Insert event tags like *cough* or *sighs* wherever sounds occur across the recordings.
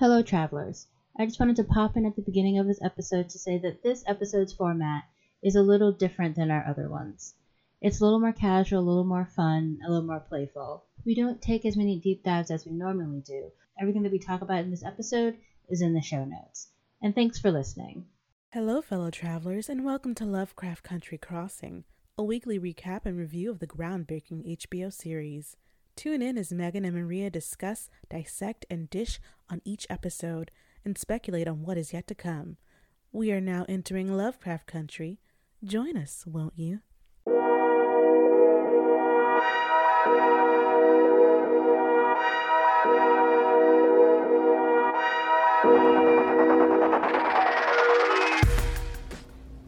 Hello, travelers. I just wanted to pop in at the beginning of this episode to say that this episode's format is a little different than our other ones. It's a little more casual, a little more fun, a little more playful. We don't take as many deep dives as we normally do. Everything that we talk about in this episode is in the show notes. And thanks for listening. Hello, fellow travelers, and welcome to Lovecraft Country Crossing, a weekly recap and review of the groundbreaking HBO series. Tune in as Megan and Maria discuss, dissect, and dish on each episode and speculate on what is yet to come. We are now entering Lovecraft Country. Join us, won't you?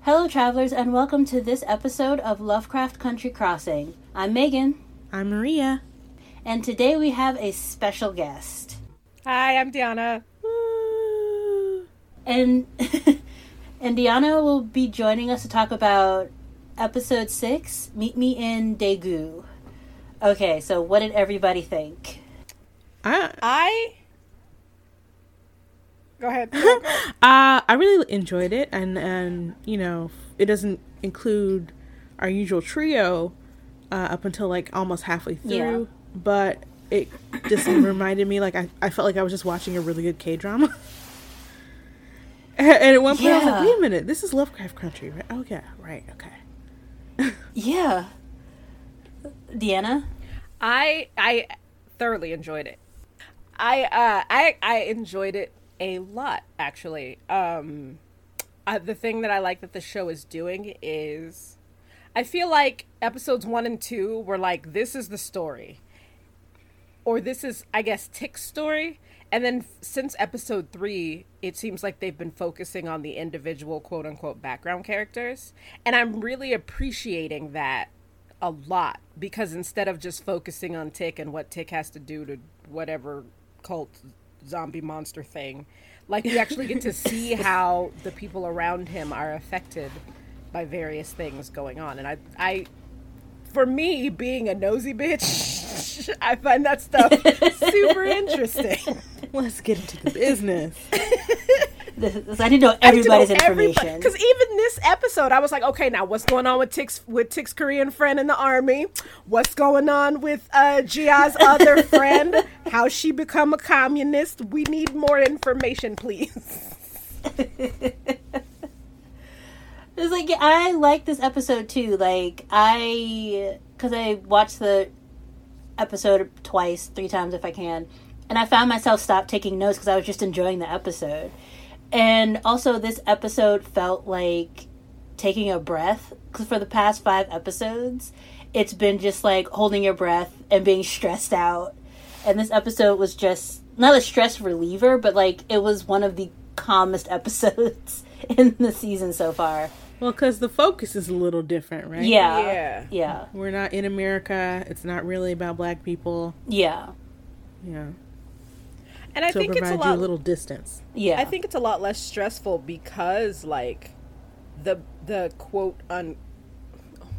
Hello, travelers, and welcome to this episode of Lovecraft Country Crossing. I'm Megan, I'm Maria. And today we have a special guest. Hi, I'm Diana. And *laughs* and Diana will be joining us to talk about episode six, Meet Me in Daegu. Okay, so what did everybody think? I I. Go ahead. *laughs* Go, go. uh, I really enjoyed it, and and you know it doesn't include our usual trio uh, up until like almost halfway through, Yeah. But it just reminded me like I, I felt like I was just watching a really good K drama. *laughs* and at one point I was like, Yeah. wait a minute, this is Lovecraft Country, right? Oh yeah, right, okay. Yeah. Deanna? I I thoroughly enjoyed it. I uh I I enjoyed it a lot actually. Um uh, the thing that I like that the show is doing is I feel like episodes 1 and 2 were like this is the story. Or this is I guess Tick's story. And then since episode 3, it seems like they've been focusing on the individual quote unquote background characters. And I'm really appreciating that a lot because instead of just focusing on Tick and what Tick has to do to whatever cult zombie monster thing, like we actually get to *laughs* see how the people around him are affected by various things going on. And I, I, for me, being a nosy bitch, *laughs* I find that stuff super *laughs* interesting. Let's get into the business. *laughs* This, I didn't know everybody's information. Because even this episode, I was like, okay, now what's going on with Tick's with Tick's Korean friend in the army? What's going on with uh, Gia's other friend? How she become a communist? We need more information, please. It's like I like this episode too. Like I, because I watched the episode twice, three times if I can, and I found myself stop taking notes because I was just enjoying the episode. And also, this episode felt like taking a breath because for the past five episodes, it's been just like holding your breath and being stressed out. And this episode was just not a stress reliever, but like it was one of the calmest *laughs* episodes in the season so far. Well, because the focus is a little different, right? Yeah. Yeah. Yeah. We're not in America. It's not really about black people. Yeah. Yeah. And I so think it's a lot. a little distance. Yeah. I think it's a lot less stressful because, like, the the quote un.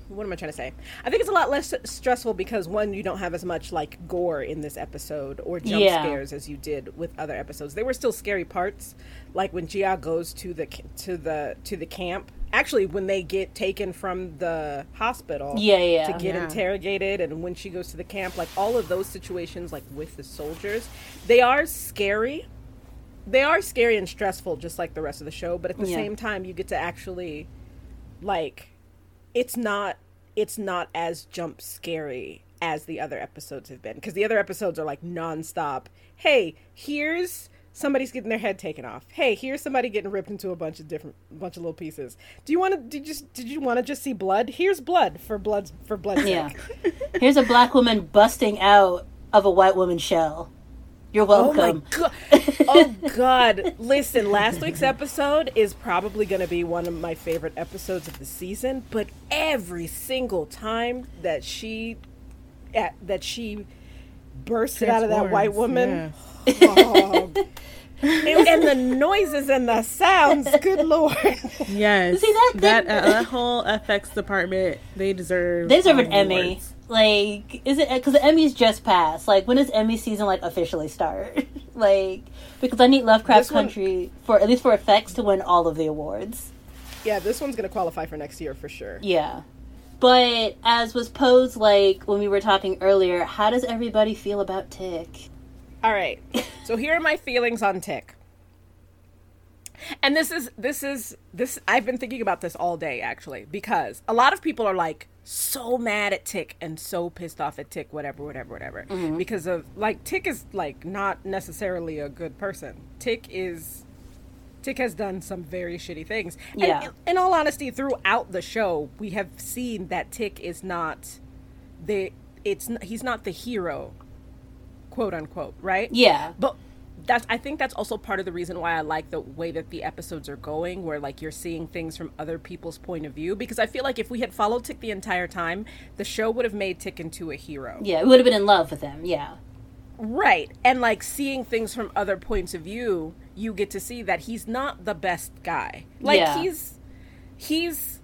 What am I trying to say? I think it's a lot less stressful because one, you don't have as much like gore in this episode or jump Yeah. scares as you did with other episodes. There were still scary parts, like when Gia goes to the to the to the camp. Actually, when they get taken from the hospital, Yeah, yeah. to get Yeah. interrogated, and when she goes to the camp, like all of those situations, like with the soldiers, they are scary they are scary and stressful just like the rest of the show but at the Yeah. same time you get to actually like it's not it's not as jump scary as the other episodes have been because the other episodes are like nonstop. Hey here's somebody's getting their head taken off. Hey here's somebody getting ripped into a bunch of different bunch of little pieces. Do you want to did you did you want to just see blood? Here's blood for blood for blood's Yeah. Here's a black woman busting out of a white woman's shell. You're welcome. Oh my welcome. god! *laughs* Oh god! Listen, last week's episode is probably going to be one of my favorite episodes of the season. But every single time that she, at, that she bursted out of that white woman, oh, *laughs* and, and the noises and the sounds, good lord! Yes. See, that- that that- uh, that whole FX department, they deserve They deserve an the Emmy. awards. Like, is it because the Emmys just passed? Like, when does Emmy season like officially start? *laughs* like, because I need Lovecraft This one- Country for at least for effects to win all of the awards. Yeah, this one's gonna qualify for next year for sure. Yeah. But as was posed, like when we were talking earlier, how does everybody feel about Tick? All right. *laughs* So here are my feelings on Tick. And this is this is this I've been thinking about this all day actually because a lot of people are like so mad at Tick and so pissed off at Tick whatever whatever whatever mm-hmm. because of like Tick is like not necessarily a good person. Tick is Tick has done some very shitty things. Yeah. in, in all honesty throughout the show we have seen that Tick is not the it's he's not the hero quote unquote, right? Yeah. But that's I think that's also part of the reason why I like the way that the episodes are going, where like you're seeing things from other people's point of view. Because I feel like if we had followed Tick the entire time, the show would have made Tick into a hero. Yeah, we would have been in love with him. Yeah. Right. And like seeing things from other points of view, you get to see that he's not the best guy. Like Yeah. he's he's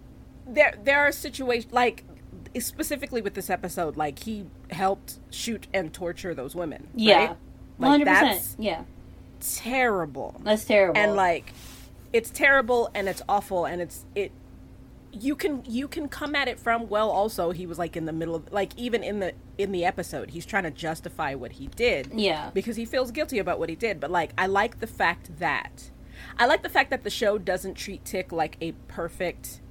there there are situations like specifically with this episode, like he helped shoot and torture those women. Yeah. Right? Like 100%. that's yeah. terrible. That's terrible. and like it's terrible and it's awful and it's it you can you can come at it from well also he was like in the middle of like even in the in the episode he's trying to justify what he did Yeah. because he feels guilty about what he did but like i like the fact that i like the fact that the show doesn't treat tick like a perfect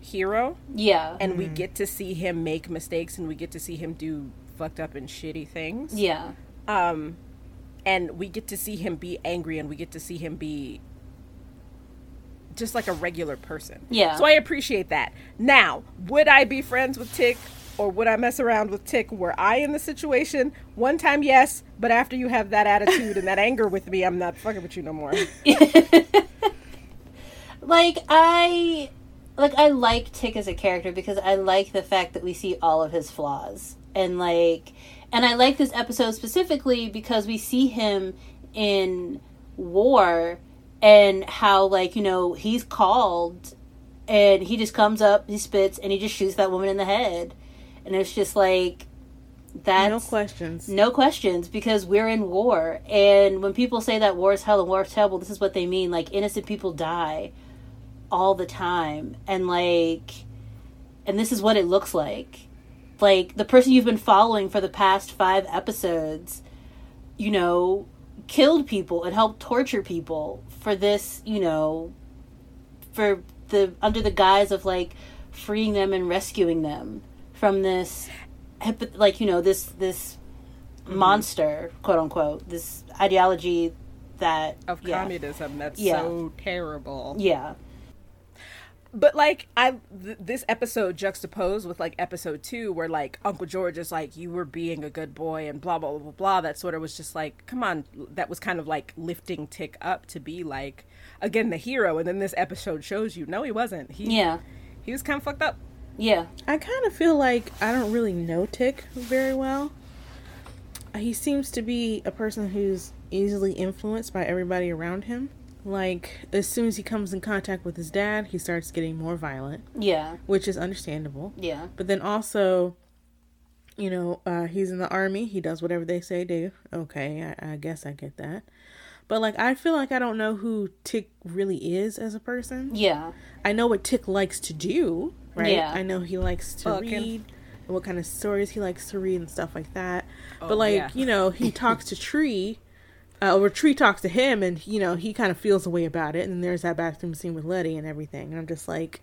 hero yeah. and we get to see him make mistakes and we get to see him do fucked up and shitty things yeah. um and we get to see him be angry and we get to see him be just like a regular person. Yeah. so i appreciate that. Now would i be friends with tick or would i mess around with tick? Were i in the situation? One time yes but after you have that attitude and that *laughs* anger with me i'm not fucking with you no more. *laughs* Like I like I like Tick as a character because I like the fact that we see all of his flaws. And like and I like this episode specifically because we see him in war and how like, you know, he's called and he just comes up, he spits and he just shoots that woman in the head. And it's just like that's no questions. no questions because we're in war. And when people say that war is hell and war is terrible, this is what they mean. Like, innocent people die all the time. And, like, and this is what it looks like. Like, the person you've been following for the past five episodes, you know, killed people and helped torture people for this, you know, for the, under the guise of, like, freeing them and rescuing them from this like you know this this mm-hmm. monster quote unquote this ideology that of yeah, communism that's Yeah. so terrible. Yeah But like I th- this episode juxtaposed with like episode 2 where like Uncle George is like you were being a good boy and blah blah blah blah blah that sort of was just like come on that was kind of like lifting Tick up to be like again the hero and then this episode shows you no he wasn't. He yeah he was kind of fucked up. yeah I kind of feel like I don't really know Tick very well. He seems to be a person who's easily influenced by everybody around him. Like, as soon as he comes in contact with his dad, he starts getting more violent, yeah which is understandable. yeah But then also, you know, uh, he's in the army. He does whatever they say do. Okay, I, I guess I get that. But like, I feel like I don't know who Tick really is as a person. yeah I know what Tick likes to do, right? Yeah. I know he likes to Fucking. read, and what kind of stories he likes to read and stuff like that. Oh, but like, yeah. you know, he *laughs* talks to Tree, uh, or Tree talks to him, and you know, he kind of feels a way about it. And then there's that bathroom scene with Letty and everything, and I'm just like,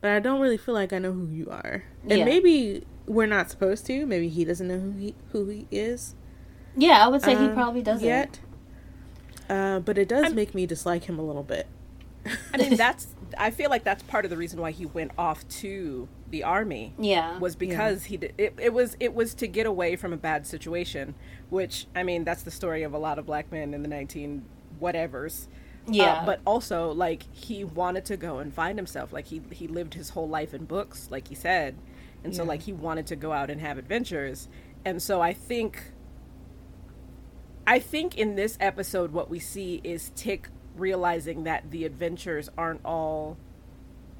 but I don't really feel like I know who you are, and Yeah. maybe we're not supposed to. Maybe he doesn't know who he who he is yeah i would say he um, probably doesn't yet. Uh, but it does I'm- make me dislike him a little bit. I mean *laughs* that's I feel like that's part of the reason why he went off to the army. yeah was because he did it, it was it was to get away from a bad situation which i mean that's the story of a lot of black men in the 19 whatevers Uh, Yeah. but also like he wanted to go and find himself like he he lived his whole life in books like he said and so like he wanted to go out and have adventures and so i think i think in this episode what we see is tick realizing that the adventures aren't all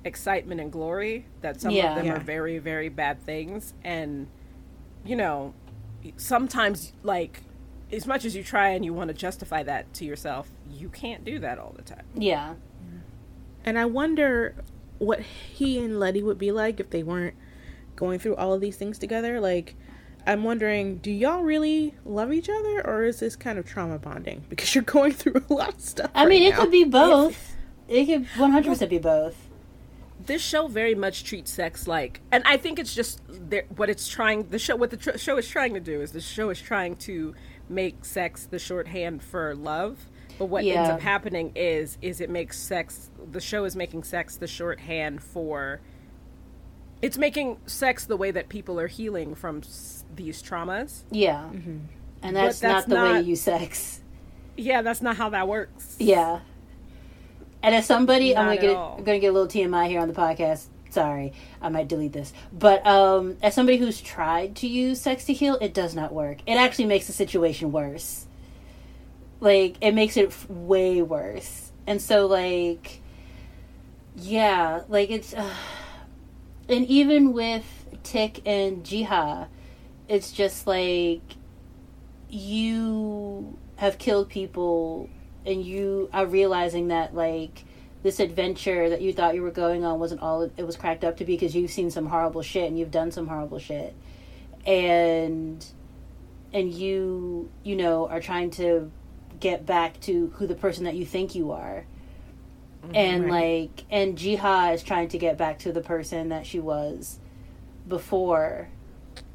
excitement and glory that some Yeah. of them Yeah. are very very bad things and you know, sometimes like as much as you try and you want to justify that to yourself, you can't do that all the time. Yeah. And I wonder what he and Letty would be like if they weren't going through all of these things together. Like, I'm wondering, do y'all really love each other, or is this kind of trauma bonding *laughs* because you're going through a lot of stuff? I right mean, it now. could be both. It could 100% be both. This show very much treats sex like, and I think it's just there, what it's trying. The show, what the tr- show is trying to do is the show is trying to make sex the shorthand for love. But what ends up happening is, is it makes sex. The show is making sex the shorthand for. It's making sex the way that people are healing from s- these traumas. Yeah. Mm-hmm. And that's, that's not the way you sex. Yeah, that's not how that works. Yeah. And as somebody, I'm gonna get all. I'm gonna get a little TMI here on the podcast. Sorry, I might delete this. But um, as somebody who's tried to use sex to heal, it does not work. It actually makes the situation worse. Like it makes it f- way worse. And so like, yeah, like it's, uh, and even with Tick and Jiha, it's just like you have killed people and you are realizing that like this adventure that you thought you were going on wasn't all it was cracked up to be because you've seen some horrible shit and you've done some horrible shit. And and you you know are trying to get back to who the person that you think you are. Mm-hmm. And Right. like and Jiha is trying to get back to the person that she was before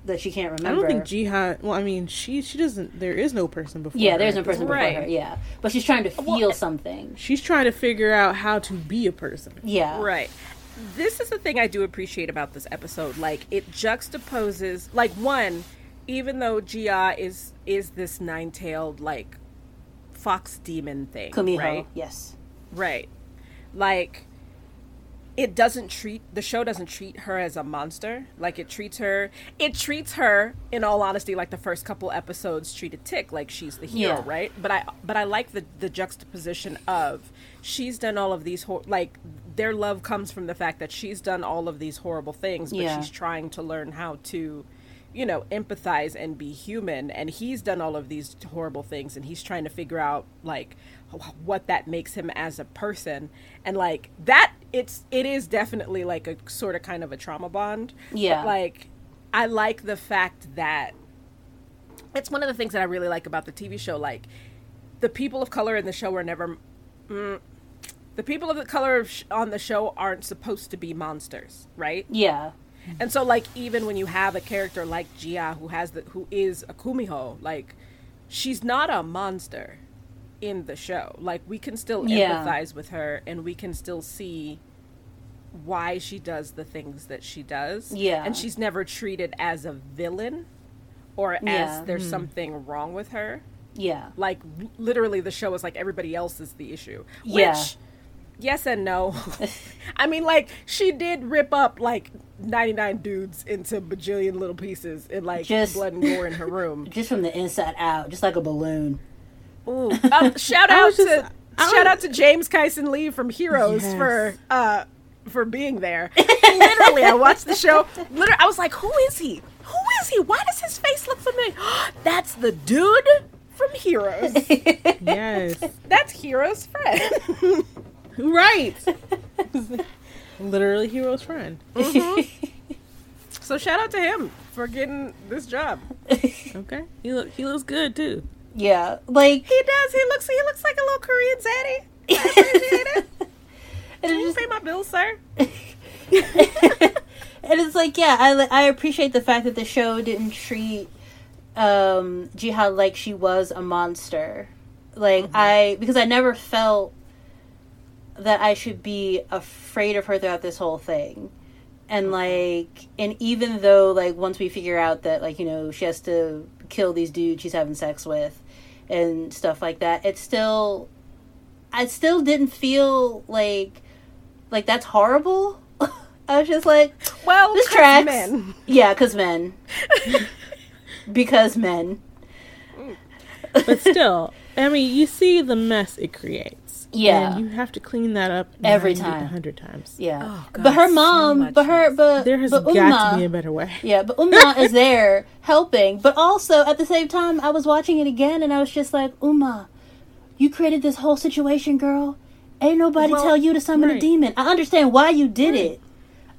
that she can't remember. I don't think Jihad. Well, I mean, she she doesn't. There is no person before. yeah there's no person point. before her yeah but she's trying to feel eh, something She's trying to figure out how to be a person. yeah Right. This is the thing I do appreciate about this episode. Like it juxtaposes like one, even though Jia is is this nine tailed like fox demon thing. Kumiho Right. yes Right. Like it doesn't treat the show doesn't treat her as a monster. Like it treats her it treats her in all honesty like the first couple episodes treated Tick like she's the hero, Yeah. right? But I but I like the the juxtaposition of she's done all of these hor- like their love comes from the fact that she's done all of these horrible things but Yeah. she's trying to learn how to you know empathize and be human and he's done all of these horrible things and he's trying to figure out like what that makes him as a person. And like that it's it is definitely like a sort of kind of a trauma bond. But, Yeah. like i like the fact that it's one of the things that i really like about the tv show like the people of color in the show are never mm, the people of the color of sh- on the show aren't supposed to be monsters right? Yeah. And so like even when you have a character like Gia who has the who is a Kumiho, like she's not a monster in the show. Like we can still Yeah. empathize with her and we can still see why she does the things that she does. Yeah. And she's never treated as a villain or as Yeah. there's hmm. something wrong with her. yeah Like literally the show is like everybody else is the issue. Yeah. Yes and no. *laughs* I mean like she did rip up like 99 dudes into bajillion little pieces in like Just- blood and gore in her room. *laughs* just from the inside out just like a balloon Ooh. Um, *laughs* shout out was to just- I shout was- out to James Kyson Lee from Heroes Yes. for uh for being there. *laughs* Literally, I watched the show. Literally, I was like, "Who is he? Who is he? Why does his face look familiar? *gasps* That's the dude from Heroes. *laughs* Yes, That's Heroes' friend." right. Literally, Heroes' friend. so shout out to him for getting this job. Okay, he look he looks good too. Yeah like He does. He looks. He looks like a little Korean zaddy. *laughs* I appreciate it. and Can you it's, pay my bills, sir? *laughs* and it's like yeah I, I appreciate the fact that the show didn't treat um jihad like she was a monster like i because i never felt that i should be afraid of her throughout this whole thing and like and even though like once we figure out that like you know she has to kill these dudes she's having sex with and stuff like that it still i still didn't feel like like that's horrible *laughs* i was just like Well, this tracks men. yeah because men *laughs* because men But still, I mean, you see the mess it creates. Yeah. and you have to clean that up Every 90 time. a hundred times. Yeah, Oh, God, but her mom, much but her, but There has but got Uma, to be a better way. Yeah, but Uma *laughs* is there helping. But also at the same time, I was watching it again, and I was just like, Uma, you created this whole situation, girl. Ain't nobody Well, tell you to summon a demon. I understand why you did it.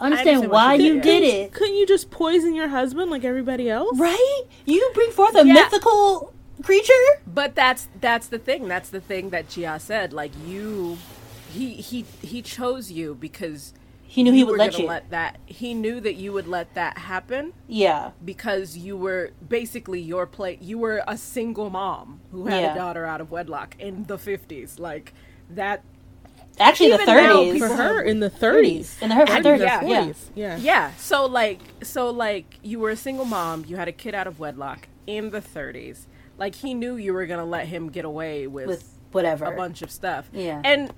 I understand understand why you you did. did it. Couldn't you just poison your husband like everybody else? Right? You bring forth a Yeah. mythical creature? But that's that's the thing. That's the thing that Gia said. Like you, he he he chose you because He knew he would let you. let that. He knew that you would let that happen yeah. because you were basically your play. You were a single mom who had Yeah. a daughter out of wedlock in the fifties. Like that. Actually, the Even now, 30s. people For her in the 30s. In the her 30s, 30s, yeah. yeah. 40s. Yeah. Yeah. So like so like you were a single mom. You had a kid out of wedlock in the thirties. Like he knew you were gonna let him get away with With whatever. a bunch of stuff. Yeah. And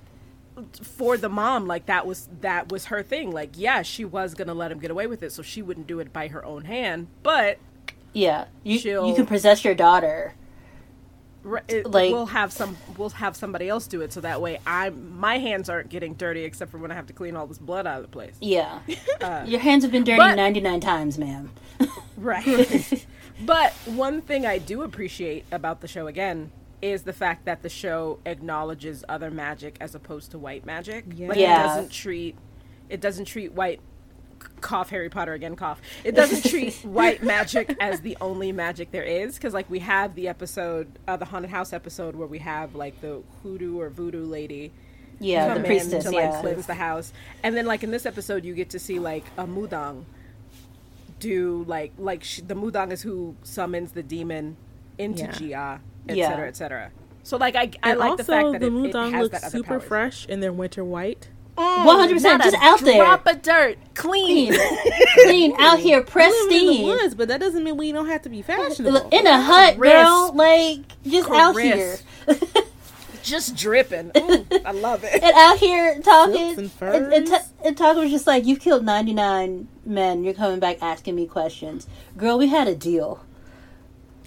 for the mom, like that was that was her thing. Like, yeah, she was gonna let him get away with it, so she wouldn't do it by her own hand. But Yeah. You, you can possess your daughter. it, Like- we'll have some we'll have somebody else do it, so that way I my hands aren't getting dirty, except for when I have to clean all this blood out of the place. Yeah. *laughs* Uh, your hands have been dirty but- 99 times, ma'am. Right. *laughs* but one thing I do appreciate about the show again is the fact that the show acknowledges other magic as opposed to white magic. Like Yeah. it doesn't treat it doesn't treat white cough Harry Potter again cough. It doesn't treat *laughs* white magic as the only magic there is cuz like we have the episode uh, the haunted house episode where we have like the hoodoo or voodoo lady Yeah, come the in priestess, to like yeah. cleanse the house. And then like in this episode, you get to see like a mudang do like like sh- the mudang is who summons the demon into Yeah. Gia, etc., Yeah. cetera, et cetera. So like I I And like also, the fact that the it, it Mudang has looks that other super powers. fresh in their winter white. Mm, 100% just a out there. Drop of dirt, clean. Clean *laughs* out here, We in the pristine. woods, but that doesn't mean we don't have to be fashionable. In a hut, Chris. girl. Like, just out here. *laughs* Chris. Just dripping. Mm, I love it. and out here talking. Silks And, and and, furs. and talking was just like, you killed 99 men. You're coming back asking me questions. Girl, we had a deal.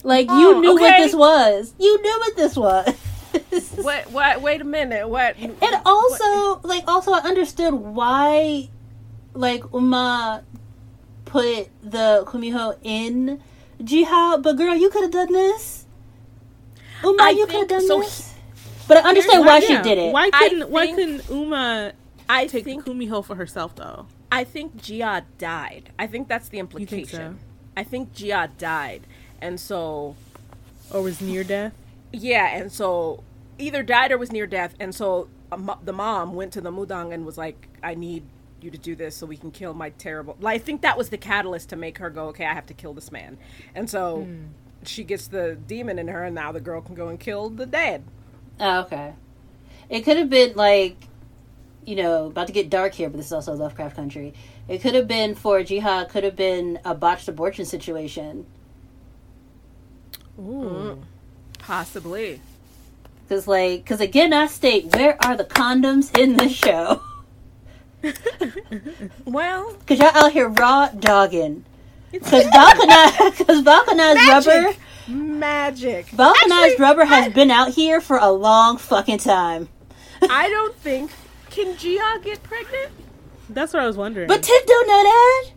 Like, you Oh, knew what this was. You knew what this was. *laughs* What? What? Wait a minute. What? And also, like, also I understood why, like, Uma put the Kumiho in Jiha, but girl, you could have done this. Uma, I you could have done so this. But I understand why she Yeah, did it. Why I couldn't Why think- couldn't Uma I take think Kumiho for herself though? I think Gia died. I think that's the implication. think so? I think Gia died, and so Or was near death? yeah, and so either died or was near death, and so a mo- the mom went to the mudang and was like, "I need you to do this so we can kill my terrible." Like, I think that was the catalyst to make her go, "Okay, I have to kill this man," and so hmm. she gets the demon in her, and now the girl can go and kill the dad. Oh, okay. It could have been like, you know, about to get dark here, but this is also Lovecraft country. It could have been for Jiha. Could have been a botched abortion situation. Ooh. Mm. Possibly. Cause like, cause again, I state, where are the condoms in this show? *laughs* Well, Cause y'all out here raw dogging. *laughs* Cause vulcanized, cause vulcanized rubber, magic. Magic. vulcanized Actually, rubber has been out here for a long fucking time. *laughs* I don't think can Gia get pregnant. That's what I was wondering. But Tick don't know that.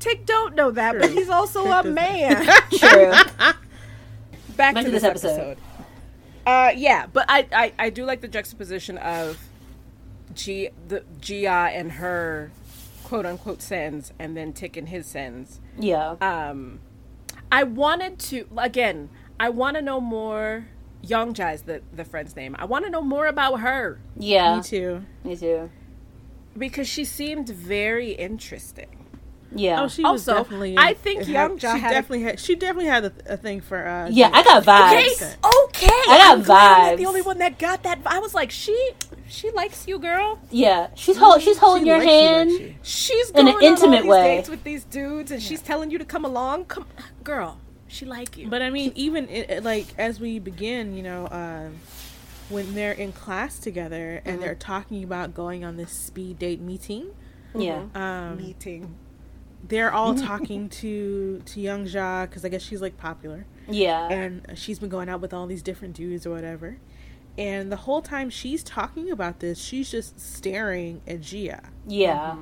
Tick don't know that, but he's also Tick a man. *laughs* True. Back, to, this episode. episode. Uh, yeah, but I, I, I do like the juxtaposition of G, the Gia and her quote unquote sins, and then Tick and his sins. yeah. Um, I wanted to again. I want to know more. Youngja is the the friend's name. I want to know more about her Yeah. Me too. Me too. because she seemed very interesting. Yeah. Oh, she was definitely. I think it Young She Ja had a- definitely had. She definitely had a, a thing for. Uh, yeah, Gia. I got Okay, vibes. okay. I got I'm glad I'm vibes. the only one that got that. I was like, she, she likes you, girl. Yeah, she's hold, she's holding She your likes you, hand. likes you. She's In going an on all intimate these way. dates with these dudes, and she's telling you to come along. Come, girl, she like you. But I mean, even it, it- like as we begin, you know, um, when they're in class together and they're talking about going on this speed date meeting, Yeah, um, meeting. they're all *laughs* talking to to Young Ja because I guess she's like popular, Yeah. and she's been going out with all these different dudes or whatever. And the whole time she's talking about this, she's just staring at Gia. yeah.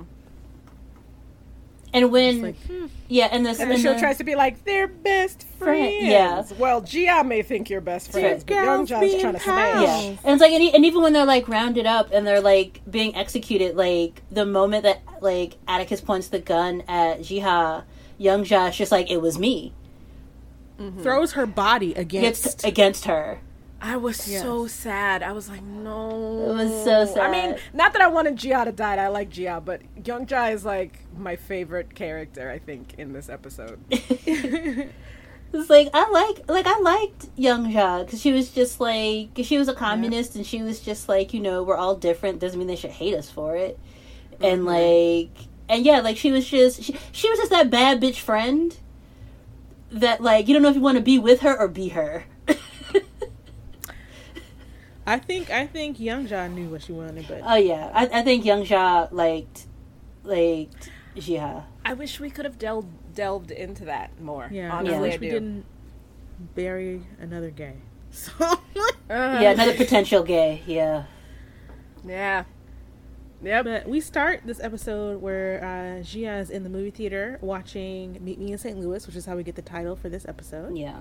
And when like, hmm. yeah, and this And the and show the- tries to be like, they're best Friend- friends. yeah. Well, Gia may think you're best friends, but Young girls John's trying to pals. smash. Yeah, and it's like, and, and even when they're like rounded up and they're like being executed, like the moment that like Atticus points the gun at Jiha, Young Ja's just like it was me throws her body against. against against her. I was Yes. so sad. I was like, no. It was so sad. I mean, not that I wanted Gia to die. I like Gia, but Young Jia is like my favorite character. I think in this episode. *laughs* *laughs* It's like I like like I liked Young Jia because she was just like she was a communist and she was just like you know we're all different doesn't mean they should hate us for it and mm-hmm. like and yeah like she was just she, she was just that bad bitch friend that like you don't know if you want to be with her or be her. I think I think Young John knew what she wanted, but oh yeah, I, I think Young Ja liked liked Jia. I wish we could have delved delved into that more. yeah, honestly, I I, wish we didn't bury another gay. *laughs* So *laughs* Uh, Yeah, another potential gay. Yeah, yeah. Yep. But we start this episode where uh, Gia is in the movie theater watching Meet Me in St. Louis, which is how we get the title for this episode. yeah,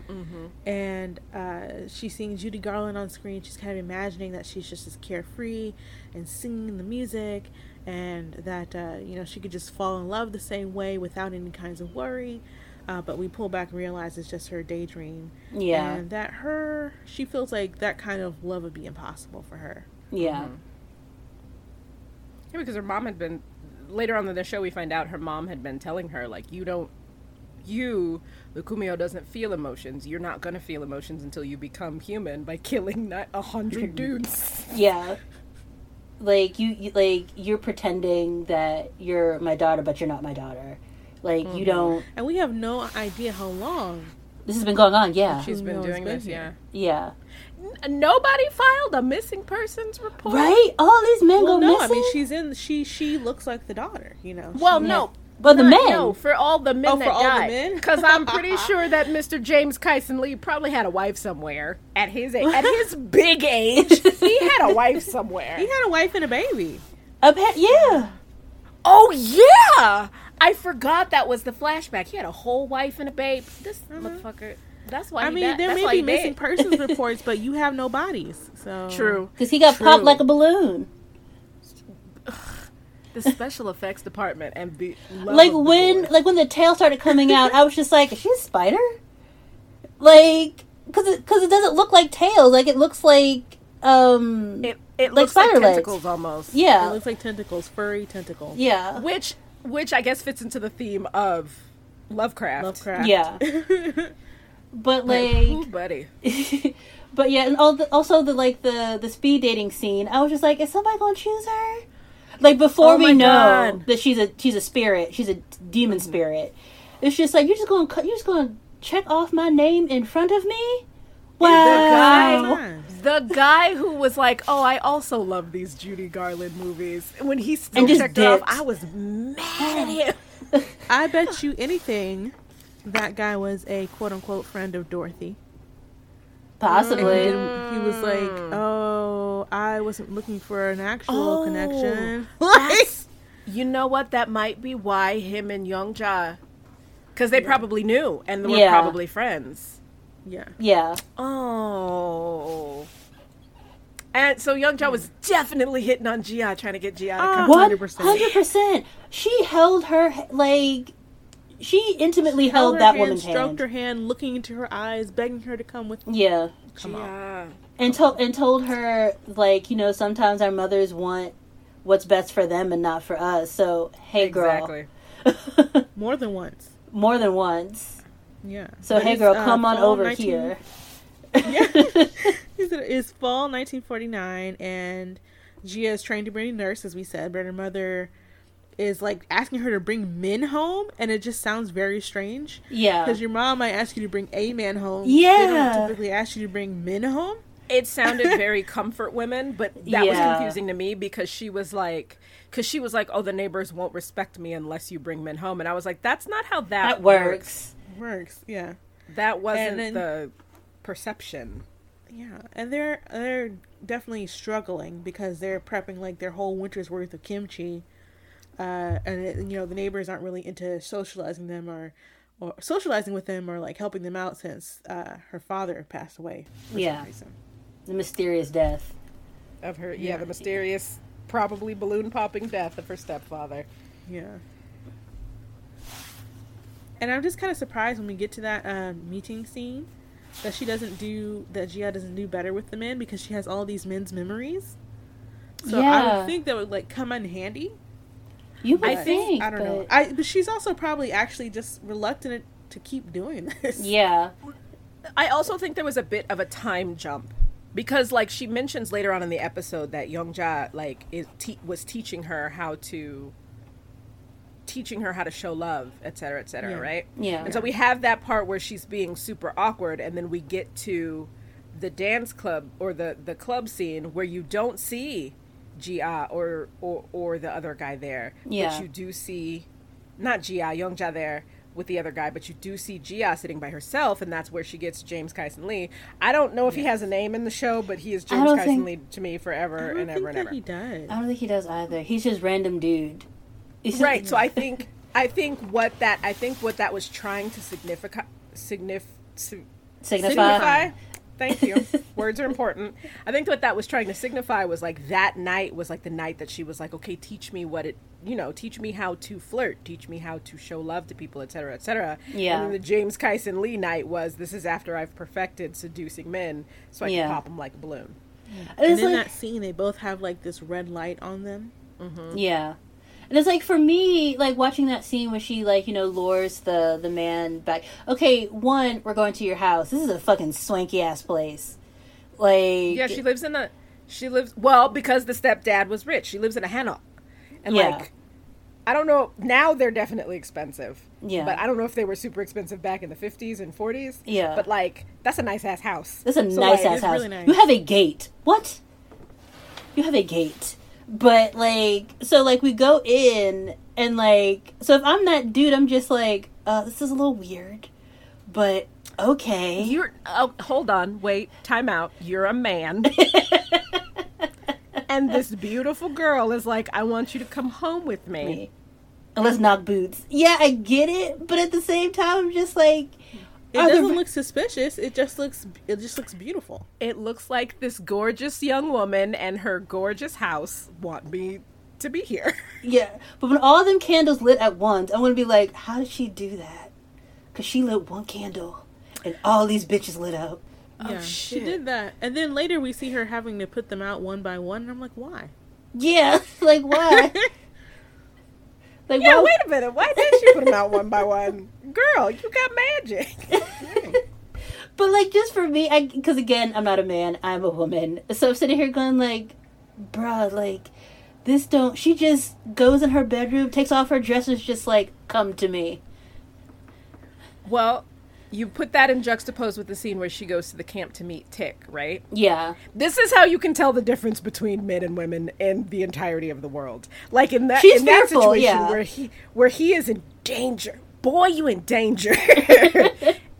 And uh, she's seeing Judy Garland on screen. She's kind of imagining that she's just as carefree and singing the music, and that uh, you know she could just fall in love the same way without any kinds of worry. Uh, but we pull back and realize it's just her daydream, yeah, and that her she feels like that kind of love would be impossible for her. yeah. Yeah, because her mom had been later on in the show we find out her mom had been telling her like you don't you Lukumio doesn't feel emotions. You're not gonna feel emotions until you become human by *laughs* killing not a hundred *laughs* dudes. Yeah. Like you, you like you're pretending that you're my daughter but you're not my daughter. Like Mm-hmm. you don't And we have no idea how long. this has been going on, yeah. She's been doing been this, yeah. here. Yeah. N- nobody filed a missing persons report. Right? All these men Well, go no, missing. I mean she's in. She she looks like the daughter. You know. Well, She- no. But the men. No, for all the men Oh, that for all the died. men? Because I'm pretty *laughs* sure that Mr. James Kyson Lee probably had a wife somewhere at his age, at his *laughs* big age. He had a wife somewhere. he had a wife and a baby. A pe- yeah. Oh yeah, I forgot that was the flashback. He had a whole wife and a babe. This uh-huh. motherfucker. That's why. I mean, died. there may be missing persons *laughs* reports, but you have no bodies. So True. Because he got True. popped like a balloon. *sighs* The special effects department and the like of the when Lord. like when the tail started coming out, I was just like, is she a spider? Like, because it, cause it doesn't look like tails. Like it looks like um it it like looks like spider legs. tentacles almost. Yeah, It looks like tentacles, furry tentacles. yeah Which which I guess fits into the theme of Lovecraft. Lovecraft. yeah. *laughs* But Like, ooh, like, buddy. *laughs* but yeah, and all the, also the like the the speed dating scene. I was just like, is somebody gonna choose her? Like before Oh we know God. that she's a she's a spirit, she's a demon mm-hmm. spirit. It's just like you're just going to you're just going to check off my name in front of me. Wow. guy- The guy who was like, "Oh, I also love these Judy Garland movies," when he still checked her off. I was mad at *laughs* him. *laughs* I bet you anything that guy was a quote unquote friend of Dorothy. Possibly. And he was like, "Oh, I wasn't looking for an actual Oh, connection." *laughs* That's- you know what? That might be why him and Young Ja, because they probably knew and were Yeah. probably friends. yeah. Yeah. Oh. And so Young Ja was definitely hitting on Gia, trying to get Gia to Ah. come. One 100%. hundred percent. She held her like she intimately held, her that hand, woman's stroked hand. her hand, looking into her eyes, begging her to come with me. Yeah. Come on. And told and told her like, you know, sometimes our mothers want what's best for them and not for us. So, hey girl. Exactly. *laughs* More than once. More than once. Yeah. So, But hey it's, girl, uh, come on over 19 here. Yeah. *laughs* *laughs* He said it's fall 1949, and Gia is trained to be a nurse, as we said, but her mother is like asking her to bring men home, and it just sounds very strange. yeah. Because your mom might ask you to bring a man home. They Yeah. don't typically ask you to bring men home. It sounded *laughs* very comfort women, but that was confusing to me because she was like, because she was like, "Oh, the neighbors won't respect me unless you bring men home," and I was like, "That's not how that, That works. Works, yeah. That wasn't then- the perception. Yeah, and they're they're definitely struggling because they're prepping like their whole winter's worth of kimchi, uh, and it, you know the neighbors aren't really into socializing them or or socializing with them or like helping them out since uh, her father passed away. For Yeah. some reason. The mysterious death. Of her, yeah, Yeah. the mysterious, probably balloon popping death of her stepfather. Yeah. And I'm just kind of surprised when we get to that um, meeting scene that she doesn't do that Gia doesn't do better with the men because she has all these men's memories. So I Yeah. would think that would like come in handy. You would I But think. I don't know. but- I but she's also probably actually just reluctant to keep doing *laughs* this. yeah. I also think there was a bit of a time jump because, like, she mentions later on in the episode that Youngja like is te- was teaching her how to teaching her how to show love, et cetera, et cetera, Yeah. right? Yeah. And so we have that part where she's being super awkward, and then we get to the dance club or the the club scene where you don't see Gia or or or the other guy there, Yeah. but you do see not Gia, Youngja there with the other guy, but you do see Gia sitting by herself, and that's where she gets James Kyson Lee. I don't know if he has a name in the show, but he is James don't Kyson think- Lee to me forever don't and think ever and that ever. he does. I don't think he does either. He's just random dude. He's just- Right. So I *laughs* think I think what that I think what that was trying to signify signif sig- Signify. signify. Thank you. Words are important. I think what that was trying to signify was like that night was like the night that she was like, okay, teach me what it, you know, teach me how to flirt, teach me how to show love to people, etc., cetera, et cetera. Yeah. And then the James Kyson Lee night was this is after I've perfected seducing men, so I Yeah. can pop them like a balloon. and It's in like, that scene, they both have like this red light on them. Mm-hmm. yeah. And it's like for me, like watching that scene where she like you know lures the the man back. Okay, one, we're going to your house. This is a fucking swanky ass place. Like Yeah, she lives in a. She lives well because the stepdad was rich. She lives in a hanok, and Yeah. like, I don't know. Now they're definitely expensive. Yeah. but I don't know if they were super expensive back in the fifties and forties. Yeah. but like that's a nice ass house. This is a So, nice like, ass house. really nice. You have a gate. What? You have a gate. But like so like we go in and like so if I'm that dude I'm just like, uh this is a little weird. But okay. You're oh, hold on, wait, time out. You're a man. *laughs* and this beautiful girl is like, I want you to come home with me. me. And let's knock boots. Yeah, I get it, but at the same time I'm just like It Other- doesn't look suspicious. It just looks. It just looks beautiful. It looks like this gorgeous young woman and her gorgeous house want me to be here. *laughs* Yeah, but when all of them candles lit at once, I'm gonna be like, how did she do that? Cause she lit one candle, and all these bitches lit up. yeah, oh, she shit. did that, and then later we see her having to put them out one by one, and I'm like, why? Yeah, *laughs* like why? *laughs* like Yeah, why? wait a minute. Why did she put them out one by one? Girl, you got magic. *laughs* But like, just for me, I because again, I'm not a man, I'm a woman. So I'm sitting here going like, bruh, like this don't. She just goes in her bedroom, takes off her dress, and is just like, come to me. well, you put that in juxtaposed with the scene where she goes to the camp to meet Tick, right? Yeah, This is how you can tell the difference between men and women in the entirety of the world. Like in that She's in that situation yeah. where he where he is in danger. Boy, you in danger. *laughs*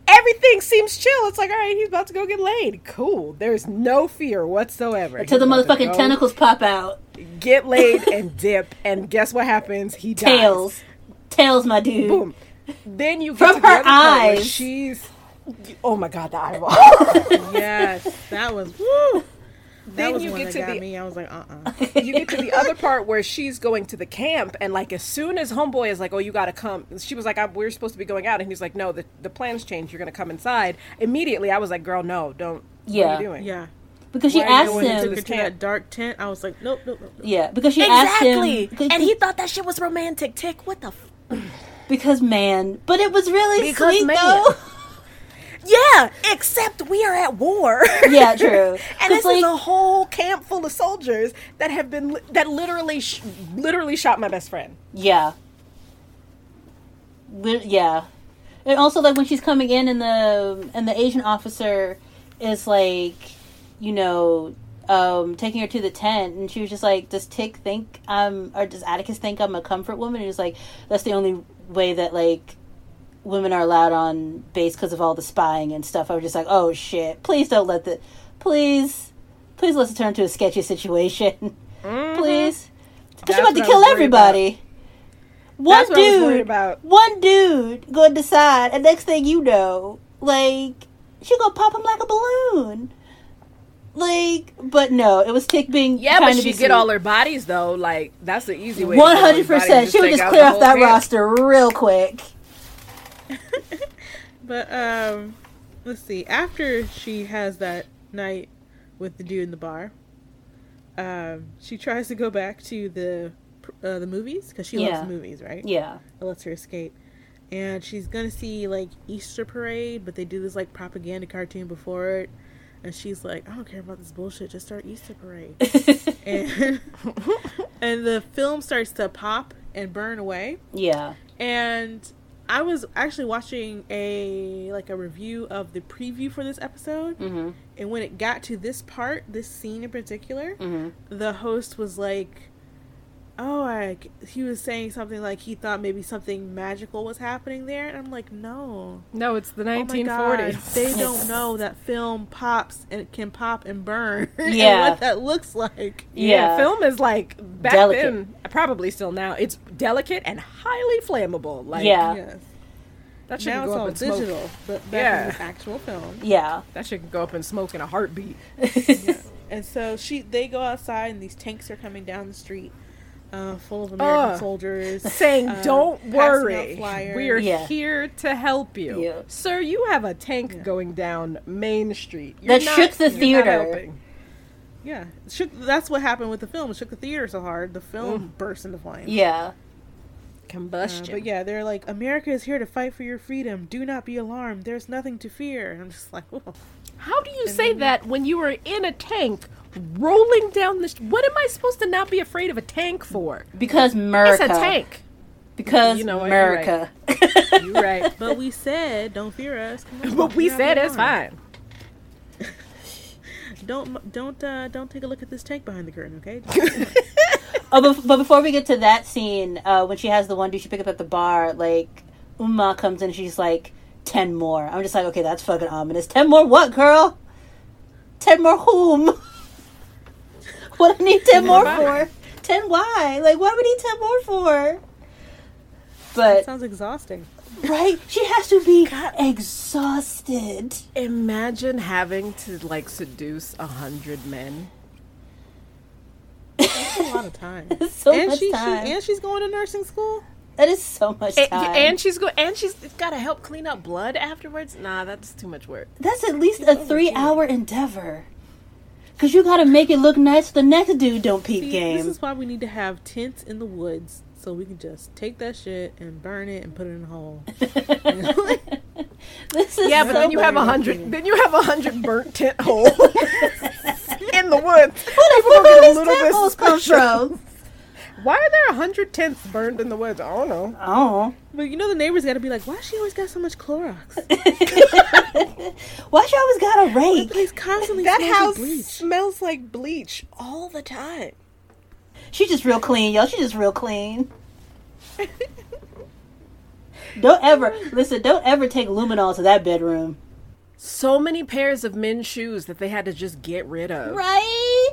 Everything seems chill. It's like, all right, he's about to go get laid. Cool. There's no fear whatsoever. until the He's motherfucking tentacles pop out. get laid *laughs* and dip, and guess what happens? He dies. Tails, tails, my dude. Boom. *laughs* Then you get From to the her other part where eyes. she's. Oh my god, the *laughs* eyeball. yes, that was *laughs* woo. That Then was you one get that to the- me. I was like, uh, uh you get to the other part where she's going to the camp, and like as soon as homeboy is like, "Oh, you got to come," she was like, I, "We're supposed to be going out," and he's like, "No, the the plans changed. You're going to come inside." Immediately, I was like, "Girl, no, don't." What Yeah. are you doing? yeah. Because she Why asked going into him. Took her to that dark tent. I was like, nope, nope, nope. nope. Yeah, because she asked Exactly. him. And he thought that shit was romantic. Tick, what the? F- because man, but it was really Because sweet man. though. *laughs* yeah, except we are at war. *laughs* yeah, true. *laughs* and this like, is a whole camp full of soldiers that have been li- that literally sh- literally shot my best friend. Yeah. Lit- Yeah. And also like when she's coming in and the and the Asian officer is like, you know, um, taking her to the tent and she was just like, Does Tick think I'm or does Atticus think I'm a comfort woman? And he's like, that's the only way that like women are allowed on base because of all the spying and stuff, I was just like, oh shit! Please don't let the, please, please let's turn into a sketchy situation, mm-hmm. please. Because you're about to kill everybody. One That's what I was worried dude, about. one dude going to decide, and next thing you know, like she gonna pop him like a balloon. Like, but no, it was Tick being Yeah, but to she be get all her bodies though. Like that's the easy way. One 100% She would just clear off that camp. roster real quick. *laughs* But um, let's see. After she has that night with the dude in the bar, um, she tries to go back to the uh, the movies because she Yeah. loves movies, right? Yeah, It lets her escape. And she's gonna see like Easter parade, but they do this like propaganda cartoon before it. And she's like, I don't care about this bullshit. Just start Easter parade. *laughs* and and the film starts to pop and burn away. yeah, And I was actually watching a like a review of the preview for this episode, hmm and when it got to this part, this scene in particular, hmm the host was like, "Oh, I," he was saying something like he thought maybe something magical was happening there, and I'm like, "No, No, it's the oh my god, 1940s. they don't know that film pops and can pop and burn, *laughs* and Yeah. what that looks like." Yeah, Yeah. film is like back Delicate. then, probably still now. It's delicate and highly flammable. Like Yeah. Yes. that shit Now can it's go all up in smoke. digital, but back Yeah. in the actual film. Yeah. That shit can go up in smoke in a heartbeat. *laughs* And so she, they go outside, and these tanks are coming down the street, uh, full of American Ugh. soldiers, Saying, uh, "Don't worry, we are Yeah. here to help you, Yeah. sir. You have a tank Yeah. going down Main Street You're That not- shook the theater. Yeah, shook, that's what happened with the film. It shook the theater so hard, the film burst into flames. Yeah. Uh, Combustion. but yeah, they're like, America is here to fight for your freedom. Do not be alarmed. There's nothing to fear. And I'm just like, whoa. How do you say that when you are in a tank rolling down the? St- what am I supposed to not be afraid of a tank for? Because America. It's a tank. Because You know what, you're America. *laughs* You right. But we said, don't fear us. On, but we said it's fine. *laughs* Don't don't uh, don't take a look at this tank behind the curtain, okay? *laughs* Oh, but, but before we get to that scene, uh, when she has the one dude she pick up at the bar, like Uma comes in, and she's like, 10 more. I'm just like, okay, that's fucking ominous. 10 more what, girl? 10 more whom? What I need 10 *laughs* more for? 10 why? Like, what would we need 10 more for? that But, sounds exhausting. right? She has to be exhausted. Imagine having to like seduce a hundred men. That's a lot of time. *laughs* so and much she, time. she and she's going to nursing school. that is so much time. and she's go and she's got to help clean up blood afterwards. Nah, that's too much work. That's at least a three hour endeavor. Cause you gotta make it look nice so the next dude don't peep See, game. This is why we need to have tents in the woods so we can just take that shit and burn it and put it in a hole. *laughs* this is Yeah, but then you have a hundred. Then you have a hundred burnt tent holes *laughs* in the woods. Where People the gonna get a fuck little did bit these temples come from? Why are there a hundred tents burned in the woods? I don't know. I don't. but you know the neighbors got to be like, why she always got so much Clorox? *laughs* why she always got a The rake? place constantly That house like bleach. smells like bleach all the time. She just real clean, y'all. She just real clean. don't ever listen. Don't ever take luminol to that bedroom. So many pairs of men's shoes that they had to just get rid of. Right?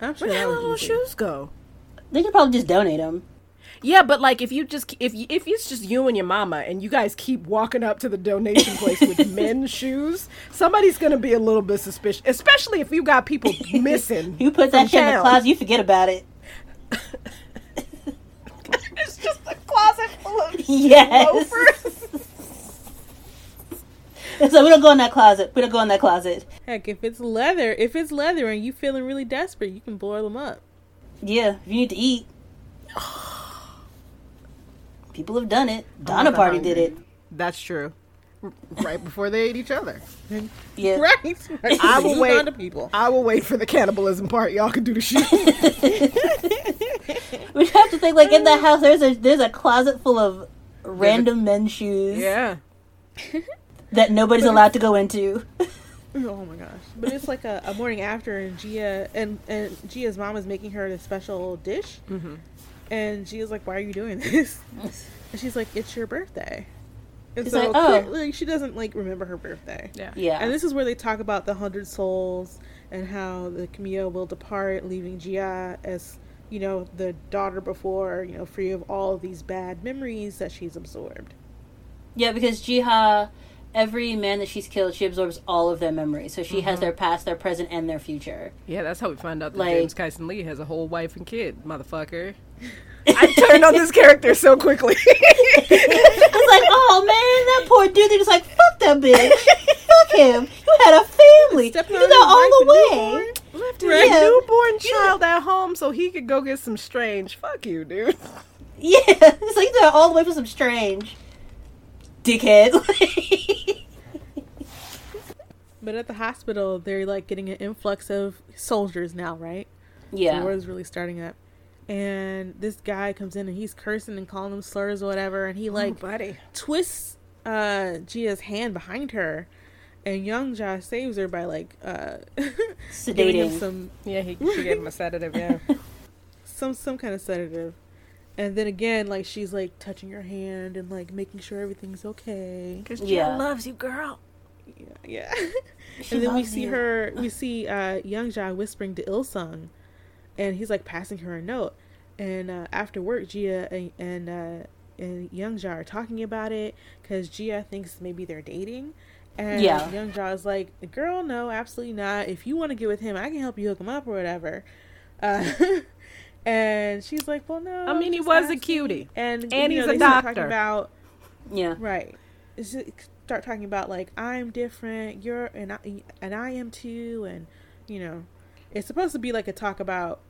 I'm sure Where the hell did those shoes go? They could probably just donate them. Yeah, but like if you just if you, if it's just you and your mama and you guys keep walking up to the donation place with *laughs* men's shoes, somebody's gonna be a little bit suspicious, especially if you got people missing. *laughs* You put that from shit in the closet, you forget about it. *laughs* It's just a closet full of Yes. loafers. so we don't go in that closet. We don't go in that closet. Heck, if it's leather, if it's leather and you feeling really desperate, you can boil them up. Yeah, if you need to eat. *sighs* People have done it. Donner I'm Party hungry. did it. That's true. Right before they ate each other. Yeah. *laughs* Right. *laughs* I will wait. people. I will wait for the cannibalism part. Y'all can do the shit. *laughs* We have to think like in the house. There's a there's a closet full of random men's shoes yeah. that nobody's allowed to go into. *laughs* Oh my gosh! But it's like a, a morning after, and Gia and and Gia's mom is making her a special dish, Mm-hmm. and Gia's like, "Why are you doing this?" *laughs* And she's like, "It's your birthday." And She's so like, oh. clear- like, she doesn't like remember her birthday. Yeah. Yeah. And this is where they talk about the hundred souls and how the Camille will depart, leaving Gia as you know the daughter before you know free of all of these bad memories that she's absorbed. Yeah, because Jiha, every man that she's killed, she absorbs all of their memories. So she has mm-hmm. their past, their present, and their future. Yeah, that's how we find out that Like- James Kyson Lee has a whole wife and kid, motherfucker. *laughs* I turned on this character so quickly. It's like, oh man, that poor dude. They're just like, fuck that bitch. fuck him. You had a family. You did that all the way. Left his Right. newborn child at home so he could go get some strange. Fuck you, dude. *laughs* Yeah, *laughs* it's like they're all the way for some strange dickhead. But at the hospital, they're like getting an influx of soldiers now, right? The yeah, war is really starting up. And this guy comes in and he's cursing and calling them slurs or whatever, and he like buddy. twists uh Gia's hand behind her, and Young Josh saves her by like uh *laughs* giving him sedating. some Yeah, he she gave him a sedative. Yeah. *laughs* some some kind of sedative. And then again, like she's like touching her hand and like making sure everything's okay. Because Yeah. loves you, girl. Yeah. *laughs* And then we see you. her, *laughs* we see uh, Young Ja whispering to Ilsung, and he's like passing her a note. And uh, after work, Gia and and, uh, and Young Ja are talking about it because Gia thinks maybe they're dating. And Yeah. Young Ja is like, "Girl, no, absolutely not. If you want to get with him, I can help you hook him up or whatever." Uh, *laughs* and she's like, "Well, no." I mean, he was a asking." cutie. and And you he's know, a start talking doctor. about Yeah, Right. It's just start talking about like I'm different, you're and I and I am too, and you know, it's supposed to be like a talk about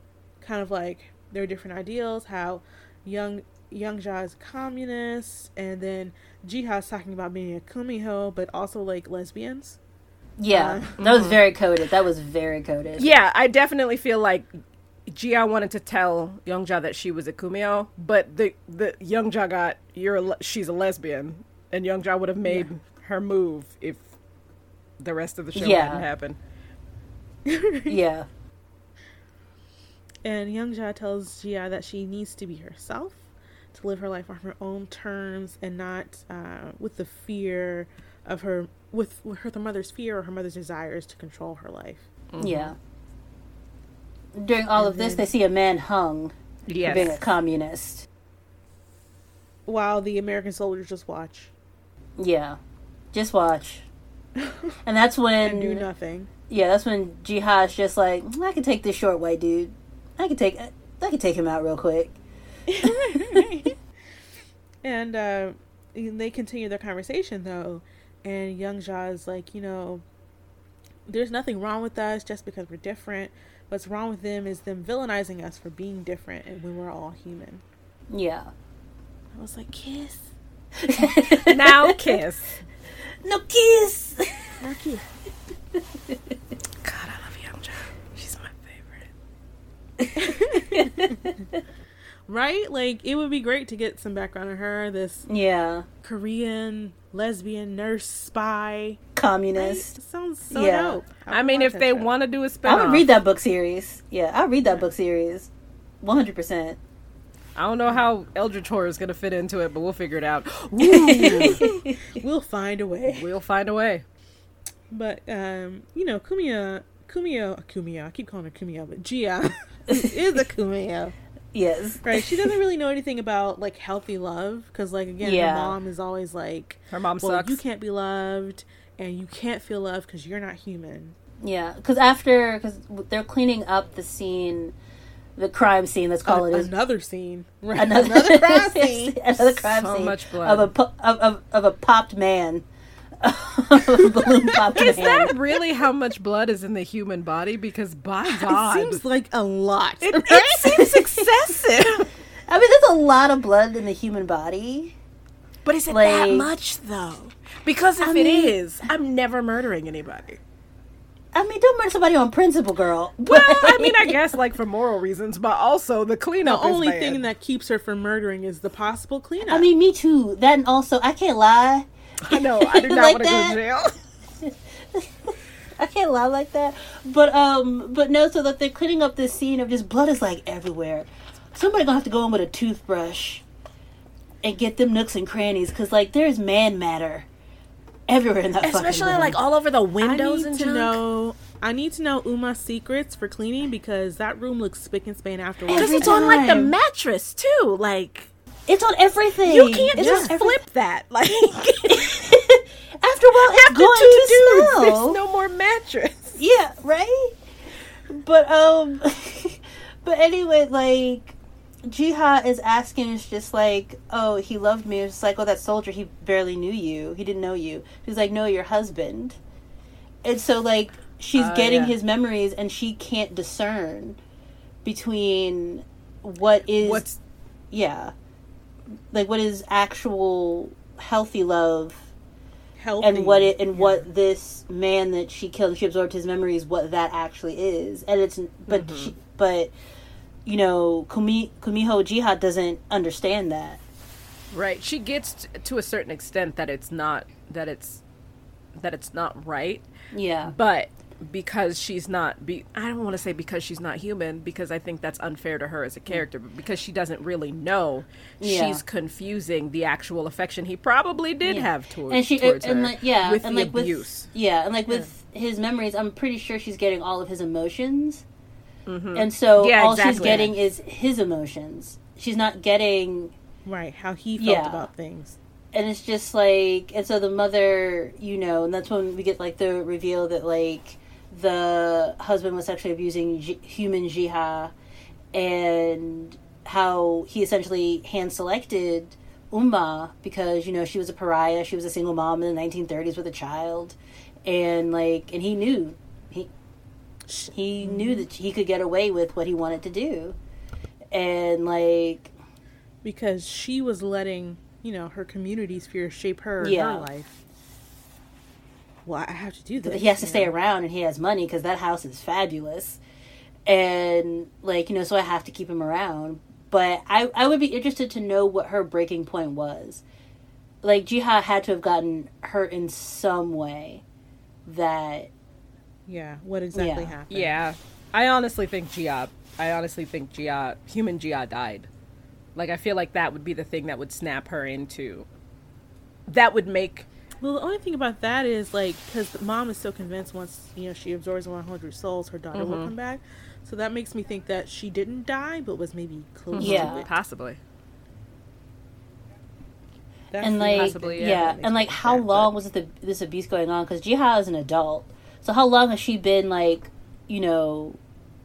kind of like their different ideals, how young Young Ja is a communist, and then Jiha's talking about being a kumiho, but also like lesbians. yeah. Uh, that was very coded. That was very coded. Yeah, I definitely feel like Gia wanted to tell Youngja that she was a kumiho, but the the Youngja got you're a, le- she's a lesbian, and Young Youngja would have made her move if the rest of the show Yeah. hadn't happened. *laughs* Yeah, And Young Ja tells Jia that she needs to be herself, to live her life on her own terms, and not uh, with the fear of her, with, with her the mother's fear or her mother's desires to control her life. yeah. During all of this, they see a man hung for being a communist. While the American soldiers just watch Yeah, just watch. *laughs* And that's when and do nothing. yeah, that's when Jiha's just like, I can take this short white dude. I can take, I can take him out real quick. *laughs* and uh, they continue their conversation though, and Young Ja is like, you know, there's nothing wrong with us just because we're different. What's wrong with them is them villainizing us for being different and when we're all human. Yeah. I was like, kiss. *laughs* now kiss. No kiss. Not kiss. God, I love Youngja. She's my favorite. *laughs* Right? Like, it would be great to get some background on her, this yeah, Korean lesbian nurse spy. Communist. It sounds so Yeah. dope. I mean, if they want to do a spin I would read that book series. Yeah, I'll read that book series. One hundred percent. I don't know how Eldritch Horror is going to fit into it, but we'll figure it out. *laughs* we'll find a way. we'll find a way. But um, you know, Kumiya, Kumiya, Kumiya. I keep calling her Kumiya, but Gia *laughs* is a Kumiya, Yes. right? She doesn't really know anything about like healthy love because, like, again, Yeah. her mom is always like, Her mom "Well, sucks. you can't be loved, and you can't feel love because you're not human." Yeah, because after because they're cleaning up the scene, the crime scene. Let's call A- it. is- another scene, right? *laughs* Another, Another crime *laughs* scene. another crime So scene much blood. of a of, of, of a popped man, *laughs* balloon popped Is that really how much blood is in the human body? Because by God, It seems like a lot. it, it seems excessive. I mean, there's a lot of blood in the human body. But is it Like- that much though? Because if I it mean- is, I'm never murdering anybody. I mean, don't murder somebody on principle, girl. Well, I *laughs* mean, I guess like for moral reasons, but also the the cleanup. only bad. thing that keeps her from murdering is the possible cleanup. I mean, me too. That and also, I can't lie. *laughs* I know I do not Like want to go to jail. *laughs* I can't lie like that. But um, but no. So that they're cleaning up this scene of just blood is like everywhere. Somebody gonna have to go in with a toothbrush and get them nooks and crannies because like there's man matter everywhere in that fucking Especially room. like all over the I windows need and to junk. know. I need to know Uma's secrets for cleaning because that room looks spick and span afterwards. Because Every it's on like the mattress too. Like it's on everything. you can't It's just on every- flip that. *laughs* Like After a while, it's after going two to dudes, smell. there's no more mattress. Yeah, right? But um *laughs* but anyway, like Jiha is asking is just like, Oh, he loved me. It's like, Oh, that soldier he barely knew you. He didn't know you. He's like, No, your husband. And so like she's Oh, getting yeah. his memories and she can't discern between what is What's yeah. Like what is actual healthy love Healthy. and what it and Yeah. what this man that she killed she absorbed his memories what that actually is and it's but Mm-hmm. she, but you know Kumi, kumiho jiha doesn't understand that right? She gets t- to a certain extent that it's not that it's that it's not right, yeah but because she's not be I don't want to say because she's not human because I think that's unfair to her as a character but because she doesn't really know Yeah. she's confusing the actual affection he probably did Yeah. have towards, and she towards and her like yeah with and the like abuse with yeah and like with his memories i'm pretty sure she's getting all of his emotions Mm-hmm. and so Yeah, all she's getting is his emotions she's not getting right how he felt Yeah. about things. and it's just like and so the mother you know and that's when we get like the reveal that like the husband was sexually abusing Ji- human jiha and how he essentially hand selected umma because you know she was a pariah she was a single mom in the 1930s with a child and like and he knew he knew that he could get away with what he wanted to do and like because she was letting you know her community's sphere shape her Yeah. her life. Well, I have to do this. he has to you stay around and he has money because that house is fabulous and like you know so i have to keep him around but i i would be interested to know what her breaking point was like jiha had to have gotten hurt in some way that Yeah, what exactly Yeah. happened? Yeah, I honestly think Gia. I honestly think Gia, human Gia, died. Like I feel like that would be the thing that would snap her into. That would make. Well, the only thing about that is like because the mom is so convinced once you know she absorbs 100 souls, her daughter Mm-hmm. will come back. So that makes me think that she didn't die, but was maybe close Yeah. to it. Possibly. That's and like Possibly, yeah, yeah, and like think how that, long was it the, this abuse going on because jiha is an adult so how long has she been like you know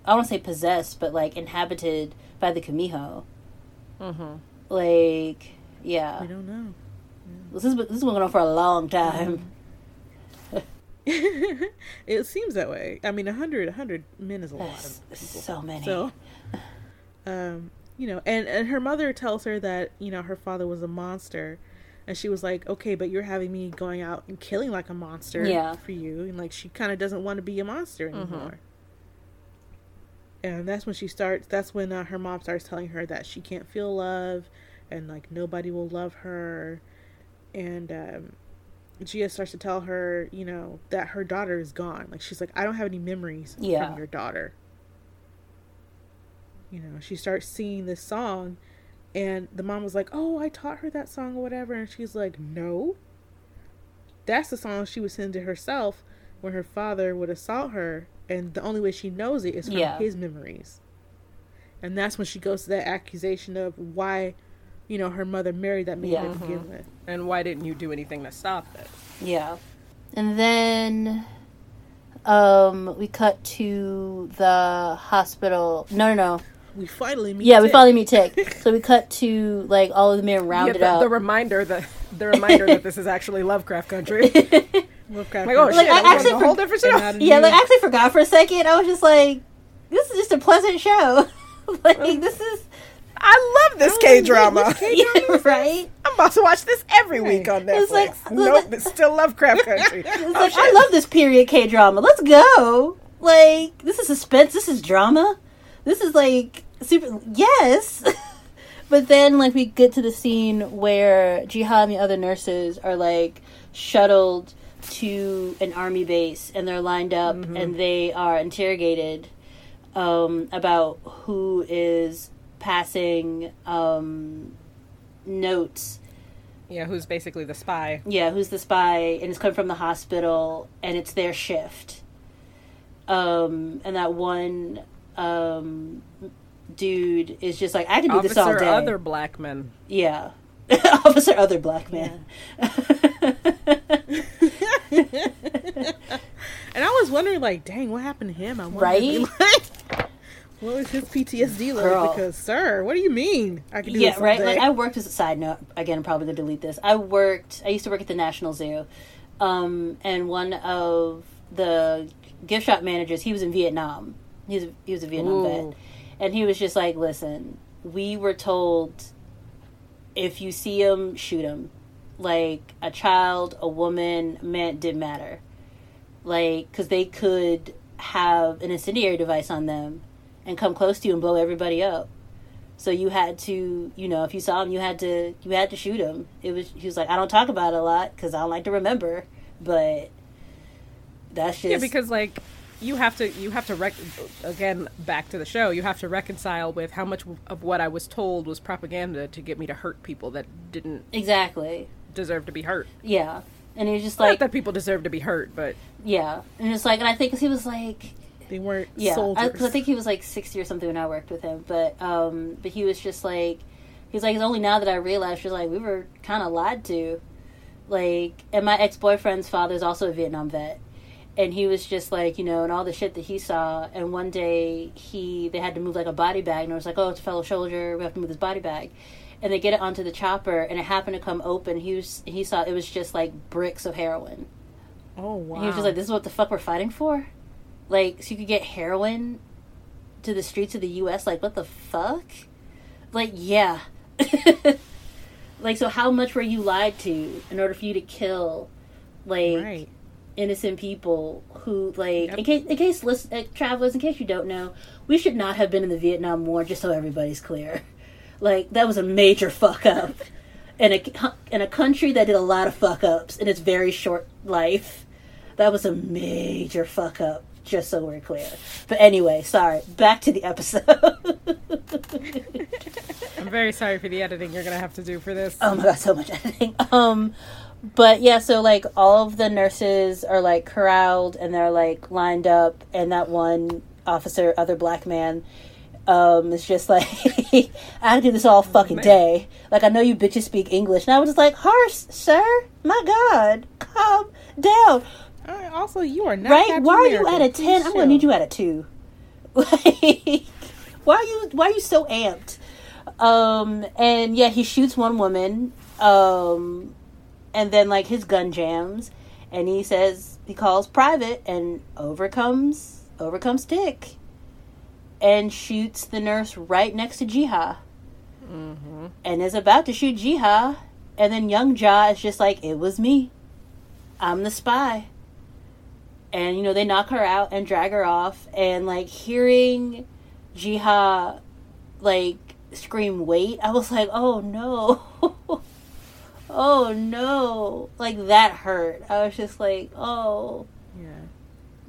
i don't say possessed but like inhabited by the kumiho Mm-hmm. like yeah I don't know. This is this has been going on for a long time. *laughs* it seems that way. I mean, a 100, a 100 men is a lot of people. so many. So, um, you know, and and her mother tells her that you know her father was a monster, and she was like, okay, but you're having me going out and killing like a monster Yeah. for you, and like she kind of doesn't want to be a monster anymore. And that's when she starts. That's when uh, her mom starts telling her that she can't feel love, and like nobody will love her, and um, Gia starts to tell her, you know, that her daughter is gone. Like she's like, I don't have any memories Yeah. from your daughter. You know, she starts singing this song, and the mom was like, "Oh, I taught her that song or whatever," and she's like, "No, that's the song she would sing to herself when her father would assault her, and the only way she knows it is from Yeah. his memories." And that's when she goes to that accusation of why, you know, her mother married that man Yeah. to begin with. And why didn't you do anything to stop it? Yeah. And then um we cut to the hospital. No, no, no. We finally meet. Yeah, we finally meet Tick. *laughs* so we cut to like all of the men Yeah, rounded the, up. the reminder that the reminder that this is actually Lovecraft country. *laughs* Lovecraft Like, oh Country. shit, I I actually a whole for- different and show. yeah, like I actually forgot for a second. I was just like, this is just a pleasant show. *laughs* like oh. this is I love this K drama. yeah, right. I'm about to watch this every week on Netflix. It's like- nope, it's still Lovecraft country. It's Oh, like. I love this period K drama. Let's go. Like this is suspense. This is drama. This is like super. Yes. *laughs* but then like we get to the scene where Jiha and the other nurses are like shuttled to an army base and they're lined up Mm-hmm. and they are interrogated um, about who is passing um, notes. Yeah, who's basically the spy. Yeah, who's the spy, and it's coming from the hospital, and it's their shift. Um, and that one um, dude is just like, I can do Officer this all day. other black men. Yeah. *laughs* Officer other black man. *laughs* And I was wondering, like, dang, what happened to him? I wonder, Right? *laughs* like, what was his PTSD like? Girl. Because, sir, what do you mean? I can do yeah, this all right. Like I worked as a side note. Again, I'm probably gonna delete this. I worked. I used to work at the National Zoo, um, and one of the gift shop managers. He was in Vietnam. He was he was a Vietnam Ooh. vet, and he was just like, "Listen, we were told if you see him, shoot him. Like a child, a woman, man, didn't matter. Like because they could have an incendiary device on them." And come close to you and blow everybody up. So you had to, you know, if you saw him, you had to, you had to shoot him. It was, he was like, I don't talk about it a lot because I don't like to remember, but that's just Yeah, because like you have to you have to rec- again back to the show. You have to reconcile with how much of what I was told was propaganda to get me to hurt people that didn't exactly, deserve to be hurt. yeah. And he was just Not like, that people deserve to be hurt, but yeah, and it's like, and I think 'cause he was like, they weren't yeah, I, soldiers. 'cause I think he was like sixty or something when I worked with him, but um, but he was just like, he's like, it's only now that I realized, she's like, we were kind of lied to, like, and my ex boyfriend's father's also a Vietnam vet. And he was just like you know and all the shit that he saw. And one day he they had to move like a body bag. And it was like oh it's a fellow soldier. We have to move this body bag. And they get it onto the chopper and it happened to come open. He was he saw it was just like bricks of heroin. Oh, wow. and he was just like this is what the fuck we're fighting for? Like so you could get heroin to the streets of the us like what the fuck? Like yeah. *laughs* Like so how much were you lied to in order for you to kill like right. Innocent people who like Yep. in case in case listen, uh, travelers in case you don't know we should not have been in the vietnam war just so everybody's clear *laughs* like that was a major fuck up in a in a country that did a lot of fuck ups in its very short life that was a major fuck up just so we're clear but anyway sorry back to the episode *laughs* I'm very sorry for the editing you're gonna have to do for this. Oh my god, so much *laughs* editing. Um, but yeah, so like all of the nurses are like corralled and they're like lined up, and that one officer, other black man, um, is just like, *laughs* I do this all fucking man. day. Like I know you bitches speak English, and I was just like, harsh, sir. My God, calm down. Uh, also, you are not right? Why are you at a ten? I'm gonna need you at a two. *laughs* Like, why are you why are you so amped? Um, and yeah, he shoots one woman. Um, and then like his gun jams, and he says he calls private, and overcomes overcomes Tick, and shoots the nurse right next to Jiha, Mm-hmm. and is about to shoot Jiha, and then young Ja is just like, "It was me. I'm the spy." And you know they knock her out and drag her off, and like hearing Jiha like scream wait i was like oh no *laughs* oh no like that hurt i was just like oh Yeah.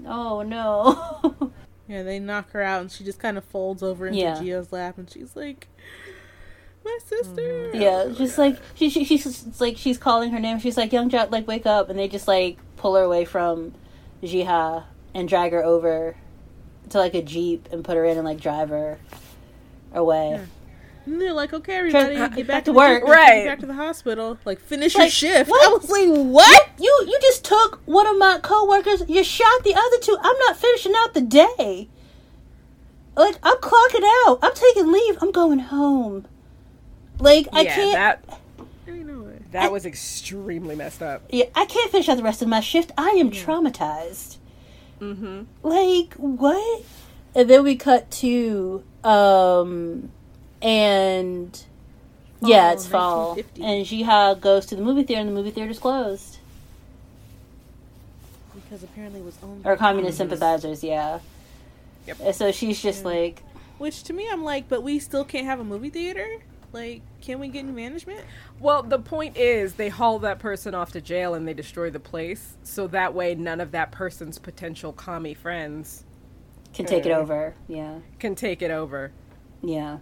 oh no *laughs* Yeah, they knock her out and she just kind of folds over into Yeah. Gio's lap and she's like, My sister. Oh, yeah it's just like she, she she's it's like she's calling her name she's like young Jot, like wake up and they just like pull her away from jiha and drag her over to like a jeep and put her in and like drive her away Yeah. And they're like, okay, everybody, get back back to to, work." the, Right. back to the hospital. Like, finish Like, your shift. what? I was like, what? you you just took one of my coworkers. You shot the other two. I'm not finishing out the day. Like I'm clocking out. I'm taking leave. I'm going home. Like I yeah, can't. that I know it. that was extremely messed up. yeah, I can't finish out the rest of my shift. I am traumatized. Mm-hmm. Like what? And then we cut to um, and yeah, it's fall, and Jiha goes to the movie theater, and the movie theater's closed. Because apparently it was owned Or communist communists. sympathizers, yeah. Yep. And so she's just Yeah. like, Which to me, I'm like, but we still can't have a movie theater? Like, can we get new management? Well, the point is, they haul that person off to jail and they destroy the place, so that way none of that person's potential commie friends can take it Uh. over. Yeah, can take it over. yeah.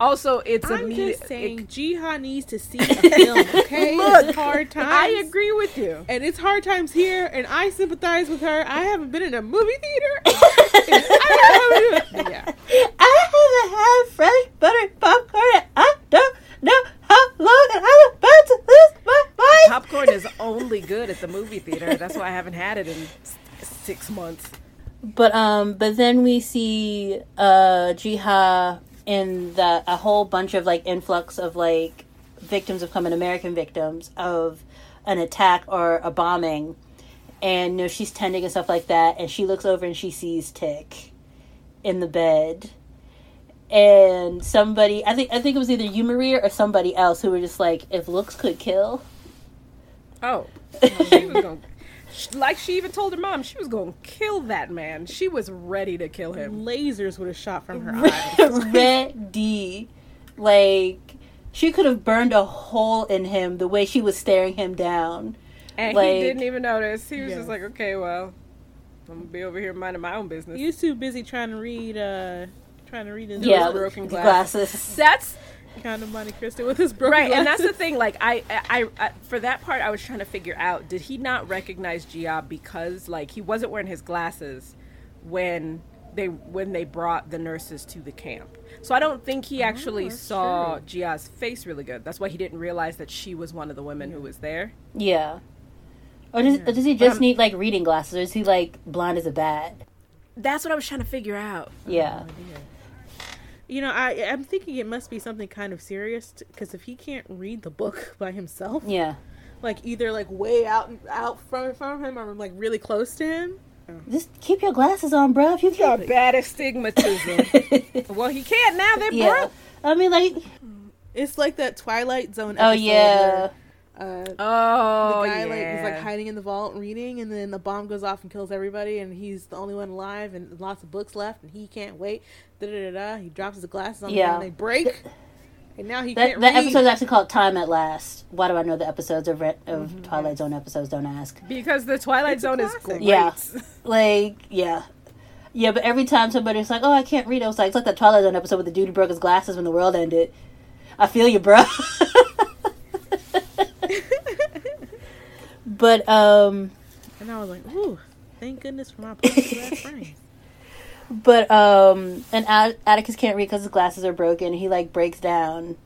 Also, it's I'm immediate. just saying, it- Jiha needs to see a film. *laughs* Okay, Look, it's hard *laughs* times. I agree with you. and it's hard times here, and I sympathize with her. I haven't been in a movie theater. I *laughs* haven't- yeah, I haven't had fresh buttered popcorn. I don't know how long I'm about to lose my mind. Popcorn is only good at the movie theater. That's why I haven't had it in six months. But um, but then we see uh Jiha in the a whole bunch of like influx of like victims of coming American victims of an attack or a bombing, and you know she's tending and stuff like that, and she looks over and she sees Tick in the bed. And somebody, I think, I think it was either you, Maria, or somebody else who were just like, "If looks could kill." Oh, *laughs* she was going. Like she even told her mom, she was going to kill that man. She was ready to kill him. lasers would have shot from her eyes. *laughs* ready. Like she could have burned a hole in him the way she was staring him down. And Like- he didn't even notice. He was Yeah. just like, okay, well, I'm gonna be over here minding my own business. He was too busy trying to read, uh, trying to read his Yeah, broken glasses. glasses. That's kind of Monte Cristo with his broken right, and that's the thing. Like, I, I, I, for that part, I was trying to figure out: did he not recognize Gia because, like, he wasn't wearing his glasses when they when they brought the nurses to the camp? So I don't think he oh, actually that's saw true. Gia's face really good. That's why he didn't realize that she was one of the women who was there. Yeah. Or does, or does he just need like reading glasses, or is he like blind as a bat? That's what I was trying to figure out. Yeah. You know, I I'm thinking it must be something kind of serious because if he can't read the book *laughs* by himself, Yeah. like either like way out out from from him or like really close to him. Just keep your glasses on, bro. If you Got can't. bad astigmatism. *laughs* well, he can't now. They're yeah. broke. I mean, like, It's like that Twilight Zone. oh Episode yeah. Where, uh, Oh, the guy yeah. like was like hiding in the vault reading, and then the bomb goes off and kills everybody, and he's the only one alive, and lots of books left, and he can't wait. Da da da da. He drops his glasses on Yeah. the ground, they break, and now he That can't that read. episode is actually called "Time at Last." Why do I know the episodes of Re- of Twilight Zone episodes? Don't ask. because the Twilight It's Zone is classic. great. Yeah. *laughs* Like, yeah. Yeah, but every time somebody's like, "Oh, I can't read," I was like, "It's like that Twilight Zone episode where the dude who broke his glasses when the world ended." I feel you, bro. *laughs* but um, and I was like, ooh, thank goodness for my best *laughs* but um, and At- Atticus can't read because his glasses are broken. He like breaks down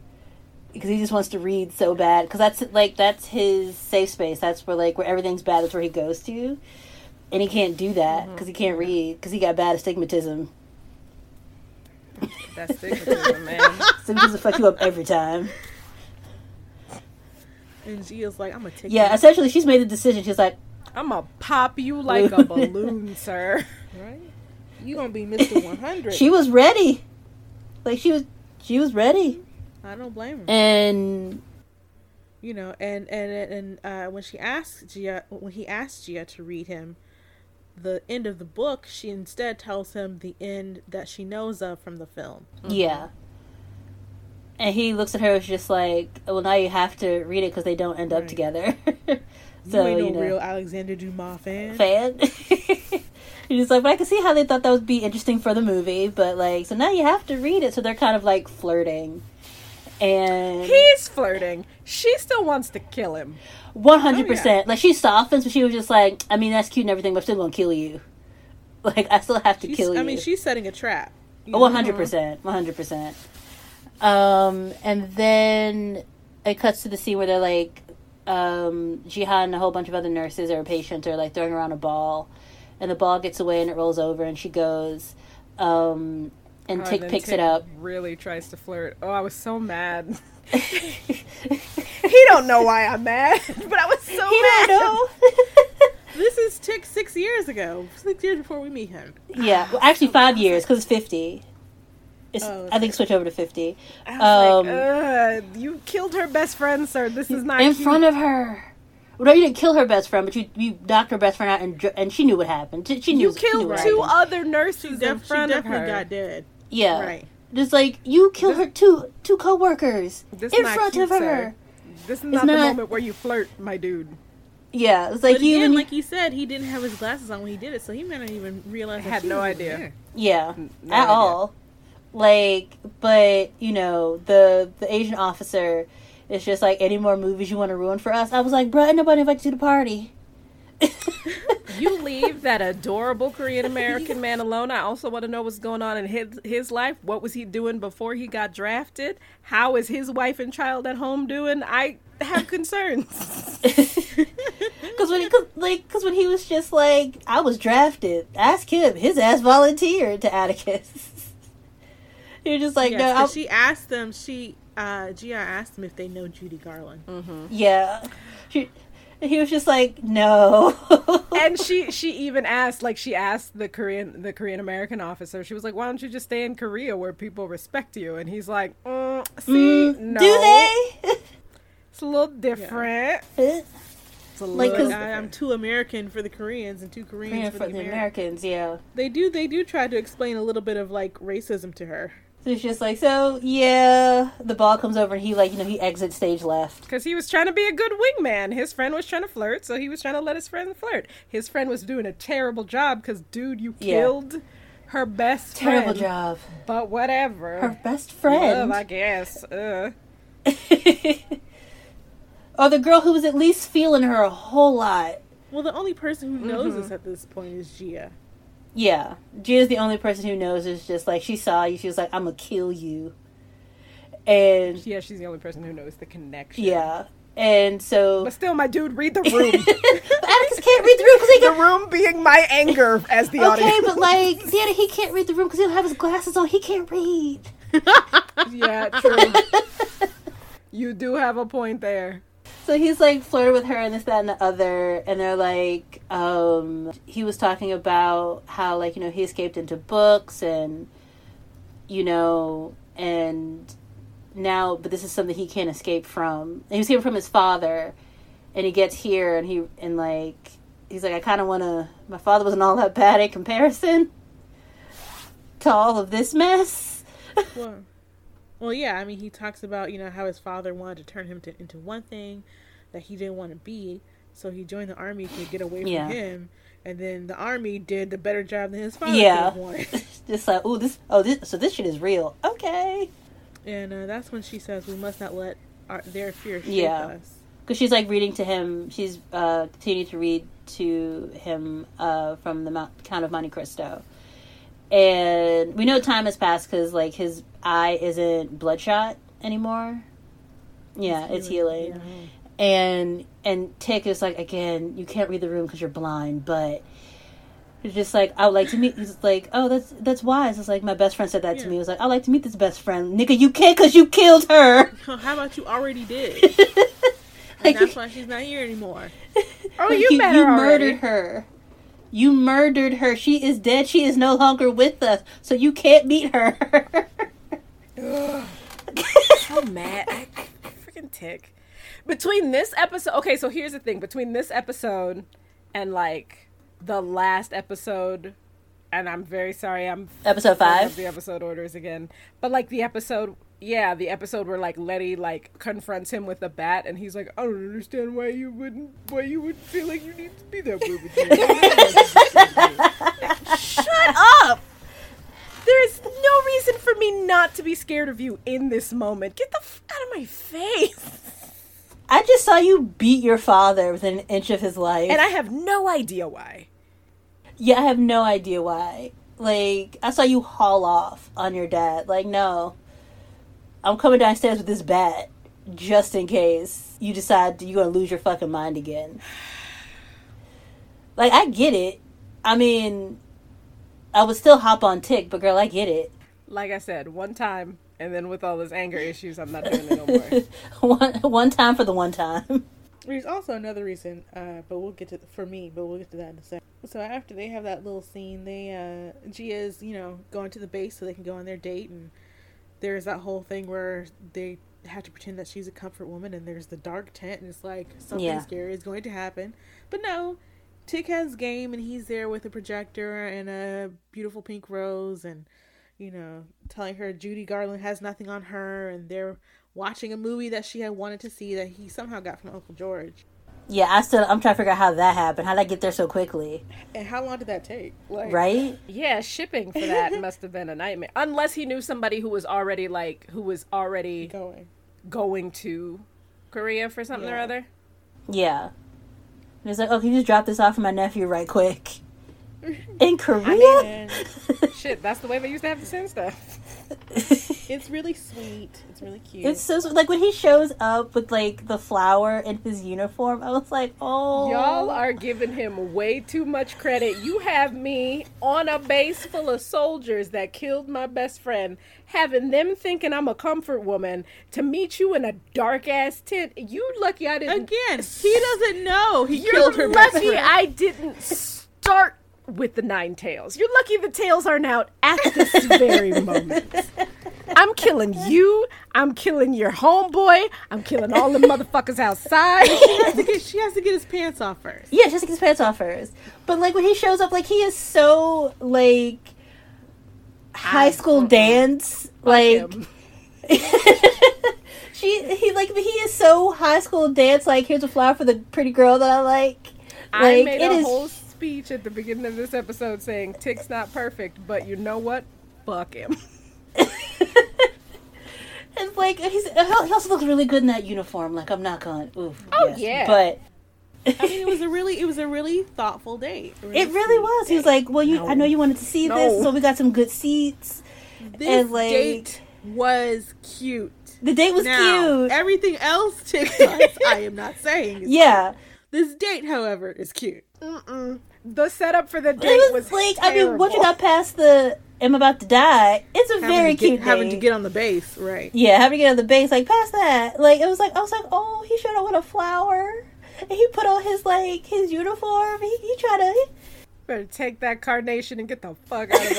because he just wants to read so bad. Because that's like that's his safe space. That's where like where everything's bad. That's where he goes to, and he can't do that because he can't read because he got bad astigmatism. That's stigmatism, man. *laughs* Just fuck you up every time. And Gia's like, I'm gonna take Yeah, you, essentially, she's made the decision. She's like, I'm gonna pop you like a *laughs* balloon, sir. right? You gonna be Mister *laughs* 100? she was ready. Like she was, she was ready. I don't blame her. And you know, and and and uh, when she asked Gia, when he asked Gia to read him the end of the book, she instead tells him the end that she knows of from the film. yeah. And he looks at her as just like, well, now you have to read it because they don't end up Right. together. *laughs* You so ain't no you know, real Alexander Dumas fan. fan. *laughs* He's like, but I can see how they thought that would be interesting for the movie, but like, so now you have to read it. So they're kind of like flirting, and He's flirting. She still wants to kill him. One hundred oh, percent. Like she softens, but she was just like, I mean, that's cute and everything, but I'm still gonna kill you. *laughs* Like I still have to She's- kill you. I mean, she's setting a trap. One hundred percent. One hundred percent. Um, and then it cuts to the scene where they're like, um, Jihan and a whole bunch of other nurses or patients are like throwing around a ball, and the ball gets away and it rolls over, and she goes, um, and Oh, Tick then picks Tick it up. Really tries to flirt. Oh, I was so mad. *laughs* *laughs* he don't know why I'm mad, *laughs* but I was so he mad. don't know. This is Tick six years ago, six years before we meet him. yeah, well, actually five years because it's fifty. It's, Oh, I think switch over to fifty. I was Um, like, you killed her best friend, sir. This is not in cute. front of her. Well, no, you didn't kill her best friend, but you you knocked her best friend out, and and she knew what happened. She, she knew You she knew killed what two happened. other nurses She, in def- she front of definitely her. got dead. Yeah, Right. Just like you killed her two two coworkers in front cute, of her. sir. This is not, the moment where you flirt, my dude. Yeah, it's like But you again, like you said, he didn't have his glasses on when he did it, so he might not even realize. that Had no idea. yeah no at idea. all. Like, but you know, the the Asian officer is just like, any more movies you want to ruin for us? I was like, bro, ain't nobody invited you to the party. *laughs* you leave that adorable Korean *laughs* American man alone. I also want to know what's going on in his his life. What was he doing before he got drafted? How is his wife and child at home doing? I have concerns. *laughs* Because when he, cause, like, because when he was just like, I was drafted. Ask him. His ass volunteered to Atticus. You're just like, Yes, no. 'cause I'm, she asked them. She uh, Gia asked them if they know Judy Garland. yeah. She, he was just like, no. *laughs* and she she even asked like she asked the Korean the Korean American officer. She was like, "Why don't you just stay in Korea where people respect you?" And he's like, mm, "See, Mm, no, Do they? It's a little different. It's a Like, little 'cause- I, I'm too American for the Koreans and too Koreans Yeah, for, for the, the Americans. Americans, yeah. They do. They do try to explain a little bit of like racism to her. So it's just like, so yeah, the ball comes over and he like, you know, he exits stage left. Because he was trying to be a good wingman. His friend was trying to flirt, so he was trying to let his friend flirt. His friend was doing a terrible job because, dude, you Yeah. killed her best friend. Terrible friend. job. But whatever. Her best Love, friend. I guess. Uh. *laughs* or the girl who was at least feeling her a whole lot. Well, the only person who knows Mm-hmm. this at this point is Gia. Yeah, Gia's the only person who knows. Is just like she saw you. She was like, "I'm gonna kill you," and Yeah, she's the only person who knows the connection. yeah, and so But still, my dude, read the room. *laughs* Atticus can't read the room because he the room being my anger as the Okay, audience. but like, Danny, he can't read the room because he don't have his glasses on. He can't read. *laughs* yeah, true. *laughs* you do have a point there. So he's like flirting with her and this, that, and the other, and they're like, um, he was talking about how like you know he escaped into books and you know and now, but this is something he can't escape from. He was escaping from his father, and he gets here and he and like he's like, I kind of want to. My father wasn't all that bad in comparison to all of this mess. Well, yeah. I mean, he talks about you know how his father wanted to turn him to, into one thing that he didn't want to be, so he joined the army to get away from him, and then the army did the better job than his father Yeah. *laughs* Just like, oh, this, oh, this, so this shit is real. Okay. And uh, that's when she says, "We must not let our, their fear shape Yeah. us." because she's like reading to him. She's uh, continuing to read to him uh, from the Mount, Count of Monte Cristo, and we know time has passed because like his eye isn't bloodshot anymore. Yeah, it's, healing, Yeah. and and Tick is like again, you can't read the room because you're blind, but. It's just like I would like to meet. He's like, oh, that's that's wise. It's like my best friend said that to me. It was like, I'd like to meet this best friend, nigga. You can't because you killed her. *laughs* How about you already did? *laughs* Like, and that's why she's not here anymore. *laughs* Oh, you her already. murdered her. You murdered her. She is dead. She is no longer with us. So you can't beat her. so mad. I, I freaking tick. Between this episode, okay, so here's the thing. Between this episode and like the last episode, and I'm very sorry, I'm Episode five. the episode orders again. But like the episode, yeah, the episode where like Letty like confronts him with a bat, and he's like, I don't understand why you wouldn't, why you would feel like you need to be that way with me. *laughs* Shut up. There is no reason for me not to be scared of you in this moment. Get the f- out of my face. I just saw you beat your father within an inch of his life. And I have no idea why. yeah, I have no idea why. Like, I saw you haul off on your dad. Like, no. I'm coming downstairs with this bat just in case you decide you're going to lose your fucking mind again. Like, I get it. I mean, I would still hop on Tick, but girl, I get it. Like I said, one time, and then with all this anger issues, I'm not doing it no more. *laughs* one one time for the one time. There's also another reason, uh, but we'll get to for me, but we'll get to that in a second. So after they have that little scene, they uh, Gia's you know going to the base so they can go on their date, and there's that whole thing where they have to pretend that she's a comfort woman, and there's the dark tent, and it's like something Yeah. scary is going to happen, but no. Tick has game and he's there with a projector and a beautiful pink rose and you know telling her Judy Garland has nothing on her and they're watching a movie that she had wanted to see that he somehow got from Uncle George. Yeah, I still I'm trying to figure out how that happened. How did I get there so quickly? And how long did that take? Like, Right? Yeah, shipping for that *laughs* must have been a nightmare. Unless he knew somebody who was already like who was already going. going to Korea for something or other. Yeah. And he's like, oh, can you just drop this off for my nephew right quick? *laughs* In Korea? And *laughs* Shit, that's the way they used to have to send stuff. *laughs* it's really sweet. It's really cute. It's so like when he shows up with like the flower in his uniform. I was like, oh, Y'all are giving him way too much credit. You have me on a base full of soldiers that killed my best friend, having them thinking I'm a comfort woman to meet you in a dark ass tent. You lucky I didn't. Again, he doesn't know he You're killed her best lucky friend. I didn't start with the nine tails. You're lucky the tails aren't out at this very moment. I'm killing you. I'm killing your homeboy. I'm killing all the motherfuckers outside. She has to get- she has to get his pants off first. Yeah, just to get his pants off first. But like when he shows up, like he is so like high school dance. Like *laughs* she, he like he is so high school dance. Like here's a flower for the pretty girl that I like. I Like made it a is. whole speech at the beginning of this episode saying Tick's not perfect, but you know what? Fuck him. *laughs* It's like he's he also looks really good in that uniform. Like I'm not going. Oof. Oh, yes. yeah. But I mean, it was a really, it was a really thoughtful date. A it really sweet was. He was like, "Well, you, I know you wanted to see No. this, so we got some good seats." this and, like- date was cute. The date was now, cute. everything else *laughs* TikToks, I am not saying. is yeah, This date, however, is cute. Mm-mm. The setup for the date it was, was, like I mean, once you got past the "I'm about to die," it's a Having very get, cute. having to get on the base, right? Yeah, having to get on the base, like past that, like it was like I was like, oh, he showed up with a flower, and he put on his like his uniform. He, he tried to. Better take that carnation and get the fuck out of us. *laughs*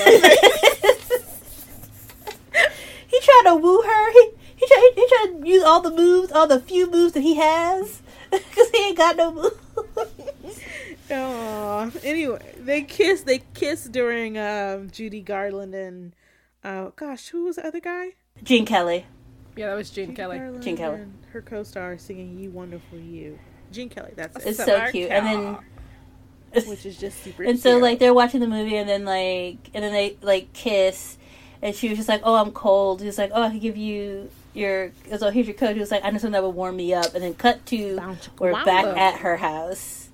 he tried to woo her. He he tried he tried to use all the moves, all the few moves that he has, *laughs* because he ain't got no moves. Aw. Anyway, they kissed. They kissed during um, Judy Garland and uh, gosh, who was the other guy? Gene Kelly. yeah, that was Gene Kelly. Garland Gene Kelly. and her co-star singing "You Wonderful You." Gene Kelly. That's it. It's so Summer cute, and then *laughs* Which is just super. and so cute. like they're watching the movie, and then like and then they like kiss, and she was just like, "Oh, I'm cold." He's like, "Oh, I can give you." Your so here's your coat. He was like, I know something that would warm me up, and then cut to Bounce- we're back at her house.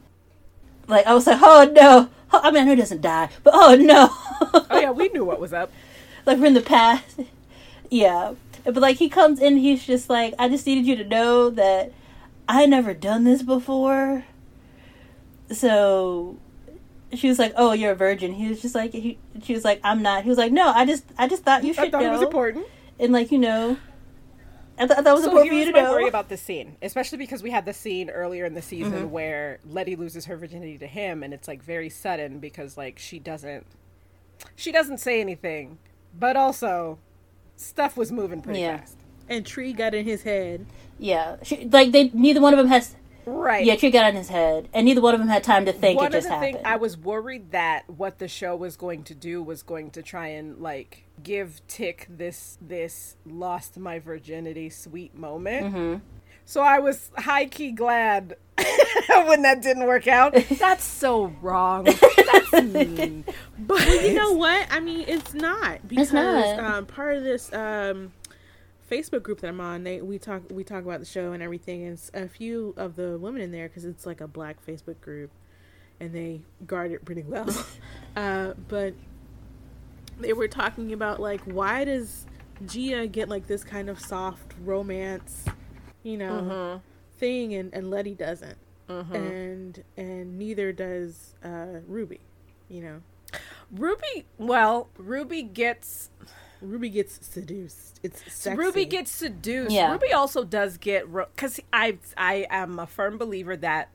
Like I was like, oh no! I mean, I know he doesn't die, but oh no! *laughs* Oh yeah, we knew what was up. like we're in the past. Yeah, but like he comes in, he's just like, I just needed you to know that I had never done this before. So she was like, "Oh, you're a virgin." He was just like, he, she was like, "I'm not." He was like, "No, I just, I just thought you I should thought know." it was important. And like you know, I, th- I thought it was So important for you here's to my know. worry about *laughs* this scene, especially because we had the scene earlier in the season Mm-hmm. where Letty loses her virginity to him, and it's like very sudden because like she doesn't, she doesn't say anything, but also stuff was moving pretty Yeah. fast. and Tree got in his head. yeah, she, like they neither one of them has. Right. Yeah, she got on his head, and neither one of them had time to think. One it just of the happened. things I was worried that what the show was going to do was going to try and like give Tick this this lost my virginity sweet moment. Mm-hmm. So I was high key glad *laughs* when that didn't work out. *laughs* That's so wrong. *laughs* That's mean. But You know what? I mean, it's not because not. Um, part of this um, Facebook group that I'm on, they we talk we talk about the show and everything. And a few of the women in there because it's like a black Facebook group, and they guard it pretty well. *laughs* *laughs* uh, but they were talking about like why does Jiha get like this kind of soft romance, you know, thing, and and Letty doesn't, and and neither does uh, Ruby, you know. Ruby, well, Ruby gets Ruby gets seduced. It's sexy. Ruby gets seduced. Yeah. Ruby also does get because I I am a firm believer that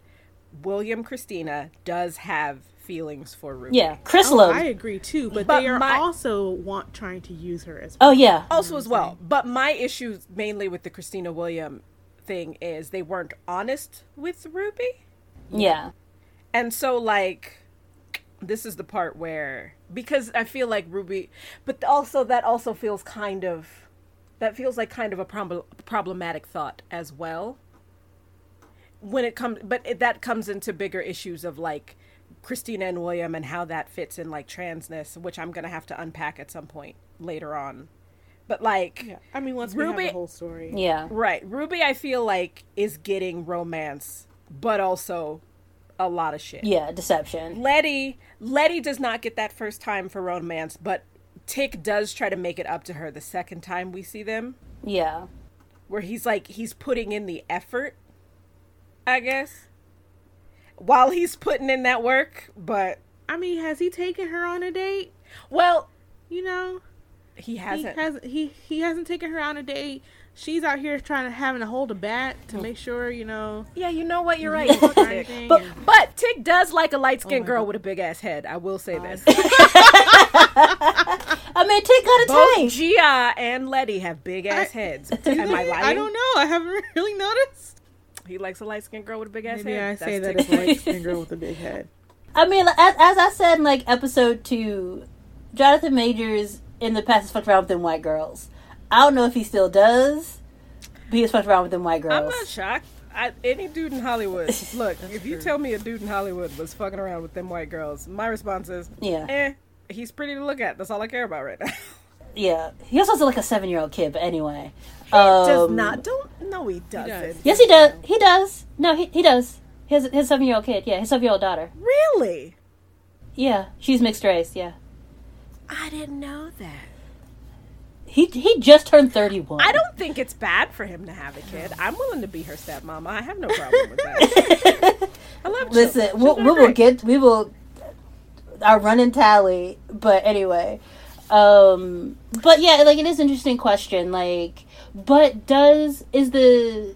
William Christina does have feelings for Ruby. yeah, Chris Oh, Love. I agree too, but, But they are my- also want trying to use her as. oh yeah, Also as well, but my issue mainly with the Christina William thing is they weren't honest with Ruby, yeah, and so like this is the part where because I feel like Ruby, but also that also feels kind of that feels like kind of a prob- problematic thought as well. when it comes, but it, that comes into bigger issues of like Christina and William and how that fits in like transness, which I'm gonna have to unpack at some point later on. But like, Yeah, I mean, once we Ruby- have the whole story. Yeah. right, Ruby, I feel like is getting romance, but also a lot of shit. Yeah, deception. Letty, Letty does not get that first time for romance, but Tick does try to make it up to her the second time we see them, Yeah. where he's like he's putting in the effort, I guess, while he's putting in that work. But I mean, has he taken her on a date? well, You know, he he hasn't. hasn't. He he hasn't taken her on a date. She's out here trying to having to hold a bat to oh. make sure you know. yeah, you know what? You're right. Fuck Tick. Tick. Anything But but Tick does like a light skinned oh my girl God. with a big ass head. I will say oh, this. *laughs* I mean, Tick got a Both. Jiha and Letty have big ass heads. *laughs* Am I lying? I don't know. I haven't *laughs* really noticed. He likes a light skinned girl with a big ass Maybe I head. say That's that it's light skinned girl with a big head. I mean, as, as I said in like episode two, Jonathan Majors in the past has fucked around with them white girls. I don't know if he still does, but he's fucked around with them white girls. I'm not shocked. I, any dude in Hollywood, *laughs* look, if you tell me a dude in Hollywood was fucking around with them white girls, my response is, Yeah. eh, he's pretty to look at. That's all I care about right now. *laughs* Yeah, he also has like a seven year old kid. But anyway, he does Um, not. Don't. No, he doesn't. does. Yes, he does. He does. No, he he does. His his seven year old kid. Yeah, his seven year old daughter. Really? Yeah, she's mixed race. Yeah, I didn't know that. He he just turned thirty one. I don't think it's bad for him to have a kid. I'm willing to be her stepmama. I have no problem with that. *laughs* I love Listen, children. we'll, Children we will get we will our running tally. But anyway, um, but yeah, like it is an interesting question. Like, but does is the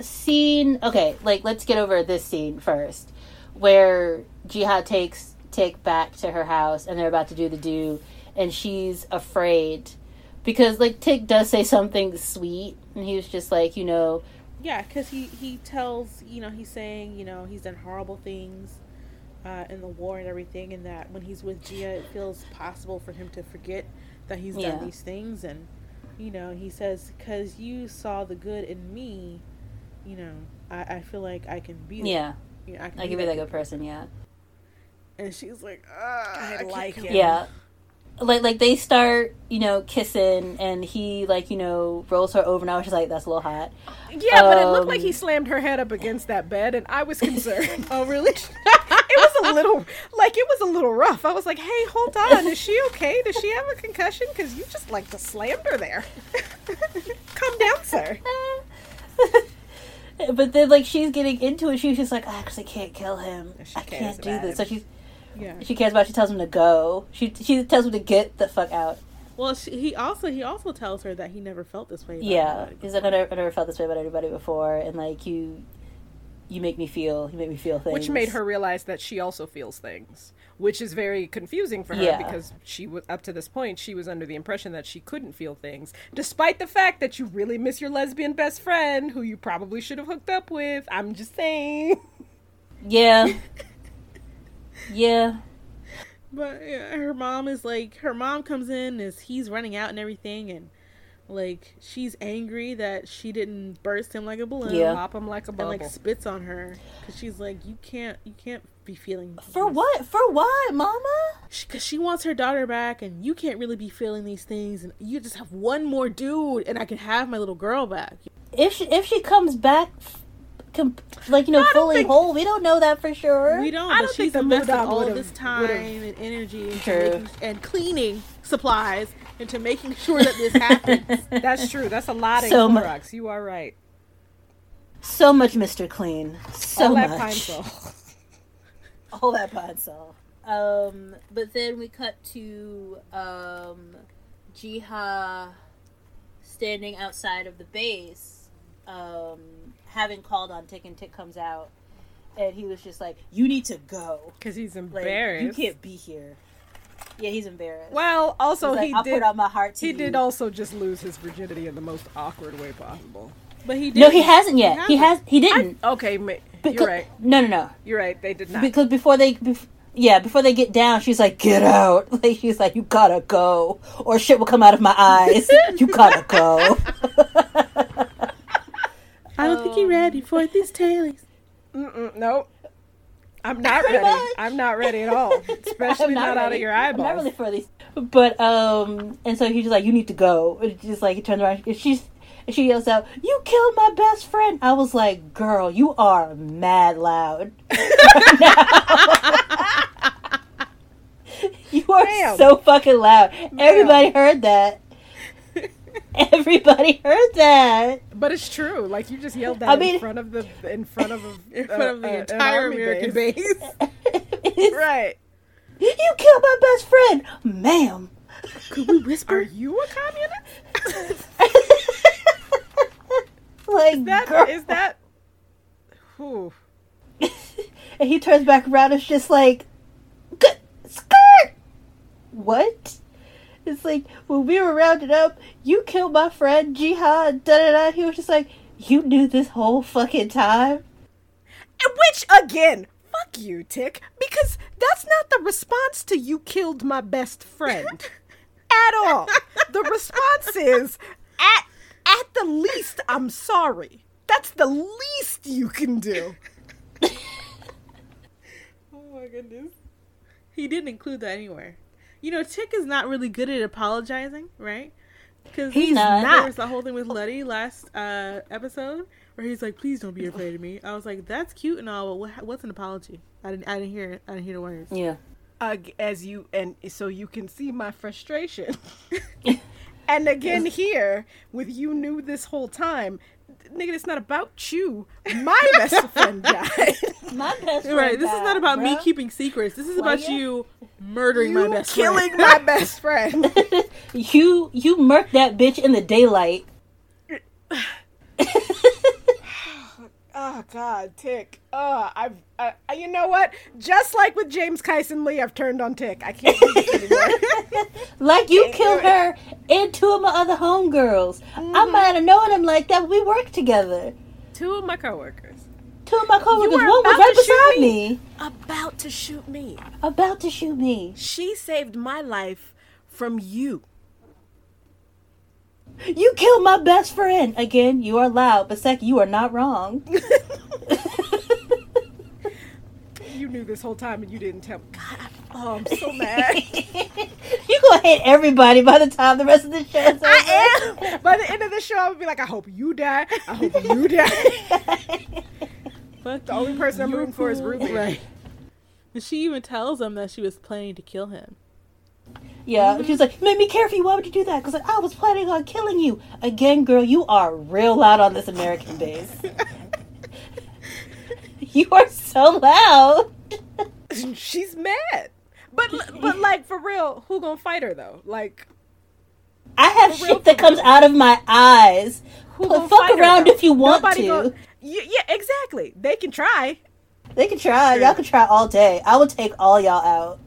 scene okay? Like, let's get over this scene first, where Jiha takes Tick back to her house and they're about to do the do, and she's afraid because like Tick does say something sweet, and he was just like, you know, Yeah, because he he tells you know he's saying you know he's done horrible things uh, in the war and everything, and that when he's with Jiha, it feels possible for him to forget that he's Yeah. done these things, and you know he says because you saw the good in me, you know I, I feel like I can be that. yeah, You know, I can I be give you that good person, yeah. And she's like, ah, I like kill it. him." yeah like like they start you know kissing and he like you know rolls her over and i was just like that's a little hot Yeah, but it looked like Um, he slammed her head up against that bed, and I was concerned. *laughs* Oh really? *laughs* it was a little like it was a little rough. I was like, "Hey, hold on, is she okay? Does she have a concussion? Because you just like to slammed her there. *laughs* Calm down, sir." but then like she's getting into it she's just like i actually can't kill him She i can't do this so him. She yeah. she cares about she tells him to go she she tells him to get the fuck out Well, she, he also he also tells her that he never felt this way. About yeah anybody. he's like I never, I never felt this way about anybody before and like you you make me feel you make me feel things Which made her realize that she also feels things, which is very confusing for her Yeah. because she was up to this point she was under the impression that she couldn't feel things, despite the fact that you really miss your lesbian best friend who you probably should have hooked up with. I'm just saying. yeah *laughs* yeah But yeah, her mom is like, her mom comes in as he's running out and everything, and like she's angry that she didn't burst him like a balloon. Yeah. Pop him like a And like spits on her because she's like, you can't, you can't be feeling for what for what mama Because she wants her daughter back, and you can't really be feeling these things, and you just have one more dude, and I can have my little girl back. if she if she comes back com- like you know I don't fully think- whole we don't know that for sure We don't. I don't she's think the invested Moondog all this time would've- and energy into True. making, and cleaning supplies into making sure that this happens. *laughs* That's true. That's a lot of So mu- You are right. so much mr clean so All that much pine sol. *laughs* all that pine sol um but then we cut to um jiha standing outside of the base um having called on tick and tick comes out and he was just like you need to go Because he's like embarrassed. you can't be here yeah he's embarrassed Well, also He's like, he I'll did. put out my heart to he you. did also just lose his virginity in the most awkward way possible. But he did. no he hasn't yet he, has hasn't. he didn't Okay, ma- Becau- you're right. no no no You're right. They did not. because before they bef- yeah before they get down she's like get out *laughs* like she's like you gotta go or shit will come out of my eyes you gotta go I *laughs* don't think he's ready for these tailies. Mm-mm, nope. I'm not ready. much. I'm not ready at all. *laughs* Especially I'm not, out of your I'm eyeballs. not really for these. But um, and so he's just like, "You need to go." It's just like he turns around, she's, she yells out, "You killed my best friend!" I was like, "Girl, you are mad loud." *laughs* you are Damn. so fucking loud. Everybody heard that. *laughs* Everybody heard that. But it's true. Like you just yelled that I mean- in front of the in front of a, *laughs* In front of the a- entire American base. base. *laughs* Right. You killed my best friend, ma'am. Could we whisper? Are you a communist? like, That girl. is that. Whew. And he turns back around it's just like, skirt! What? It's like, when we were rounded up, you killed my friend, Jiha, da da da. He was just like, you knew this whole fucking time? And Which again, fuck you, Tick, because that's not the response to you killed my best friend *laughs* at all. The response is at at the least I'm sorry. That's the least you can do. *laughs* Oh my goodness. He didn't include that anywhere. You know, Tick is not really good at apologizing, right? Because He's not. There was the whole thing with Letty last uh, episode where he's like, "Please don't be afraid of me." I was like, "That's cute and all, but what's an apology?" I didn't. I didn't hear it. I didn't hear the words. Yeah. Uh, as you and so you can see my frustration. *laughs* and again here with you knew this whole time. Nigga, it's not about you. My best friend *laughs* died. My best friend. Right. This is not died, about me keeping secrets. This is Why, about yeah. you murdering my you best killing friend. *laughs* my best friend. *laughs* You, you murked that bitch in the daylight. Oh God, Tick. Oh, I've. Uh, you know what? Just like with James Kyson Lee, I've turned on Tick. I can't do this anymore. *laughs* Like you killed her and two of my other homegirls. I Mm-hmm. might have known him like that. We worked together. Two of my coworkers Two of my coworkers. One was right beside me. me, about to shoot me. about to shoot me. She saved my life from you. You killed my best friend. Again, you are loud, but second, you are not wrong. *laughs* You knew this whole time and you didn't tell me. God, I- oh, I'm so *laughs* mad. You're gonna hate everybody by the time the rest of the show is over. I am. By the end of the show, I would be like, I hope you die. I hope you die. Fuck *laughs* The only person I'm you're rooting for is cool. Ruby. Right. And she even tells him that she was planning to kill him. Yeah, she's mm-hmm. like, made me care for you. Why would you do that? Because like, I was planning on killing you. Again, girl, you are real loud on this American base. *laughs* you are so loud. *laughs* She's mad. But but *laughs* like for real, who gonna fight her though? Like I have real, shit that comes real. out of my eyes. who gonna fuck her, around though? if you want Nobody to. gonna- yeah, yeah, exactly. They can try. They can try. Y'all can try all day. I will take all y'all out.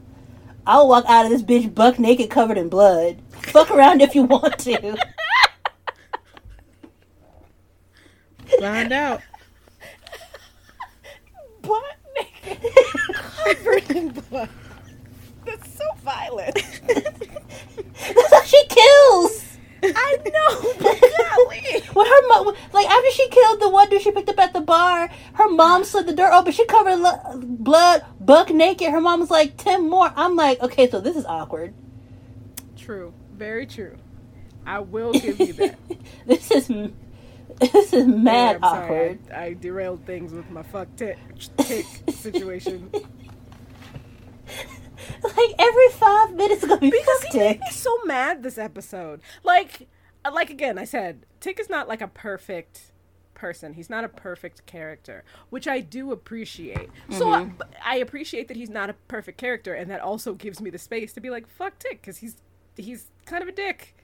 I'll walk out of this bitch buck naked covered in blood. Fuck around if you want to. Find out. Butt naked, covered in blood. That's so violent. That's how she kills. I know, *laughs* but golly. When her mom, like after she killed the one dude she picked up at the bar, her mom slid the door open. She covered lo- blood, buck naked. Her mom was like, Tim more. I'm like, okay, so this is awkward. True, very true. I will give you that. *laughs* this is this is mad Yeah, I'm sorry, awkward. I, I derailed things with my fuck tick, *laughs* tick situation. *laughs* Like every five minutes gonna be because he made me so mad this episode. Like, like again, I said Tick is not like a perfect person. He's not a perfect character, which I do appreciate. So I, Mm-hmm. I appreciate that he's not a perfect character, and that also gives me the space to be like, "Fuck Tick," because he's he's kind of a dick.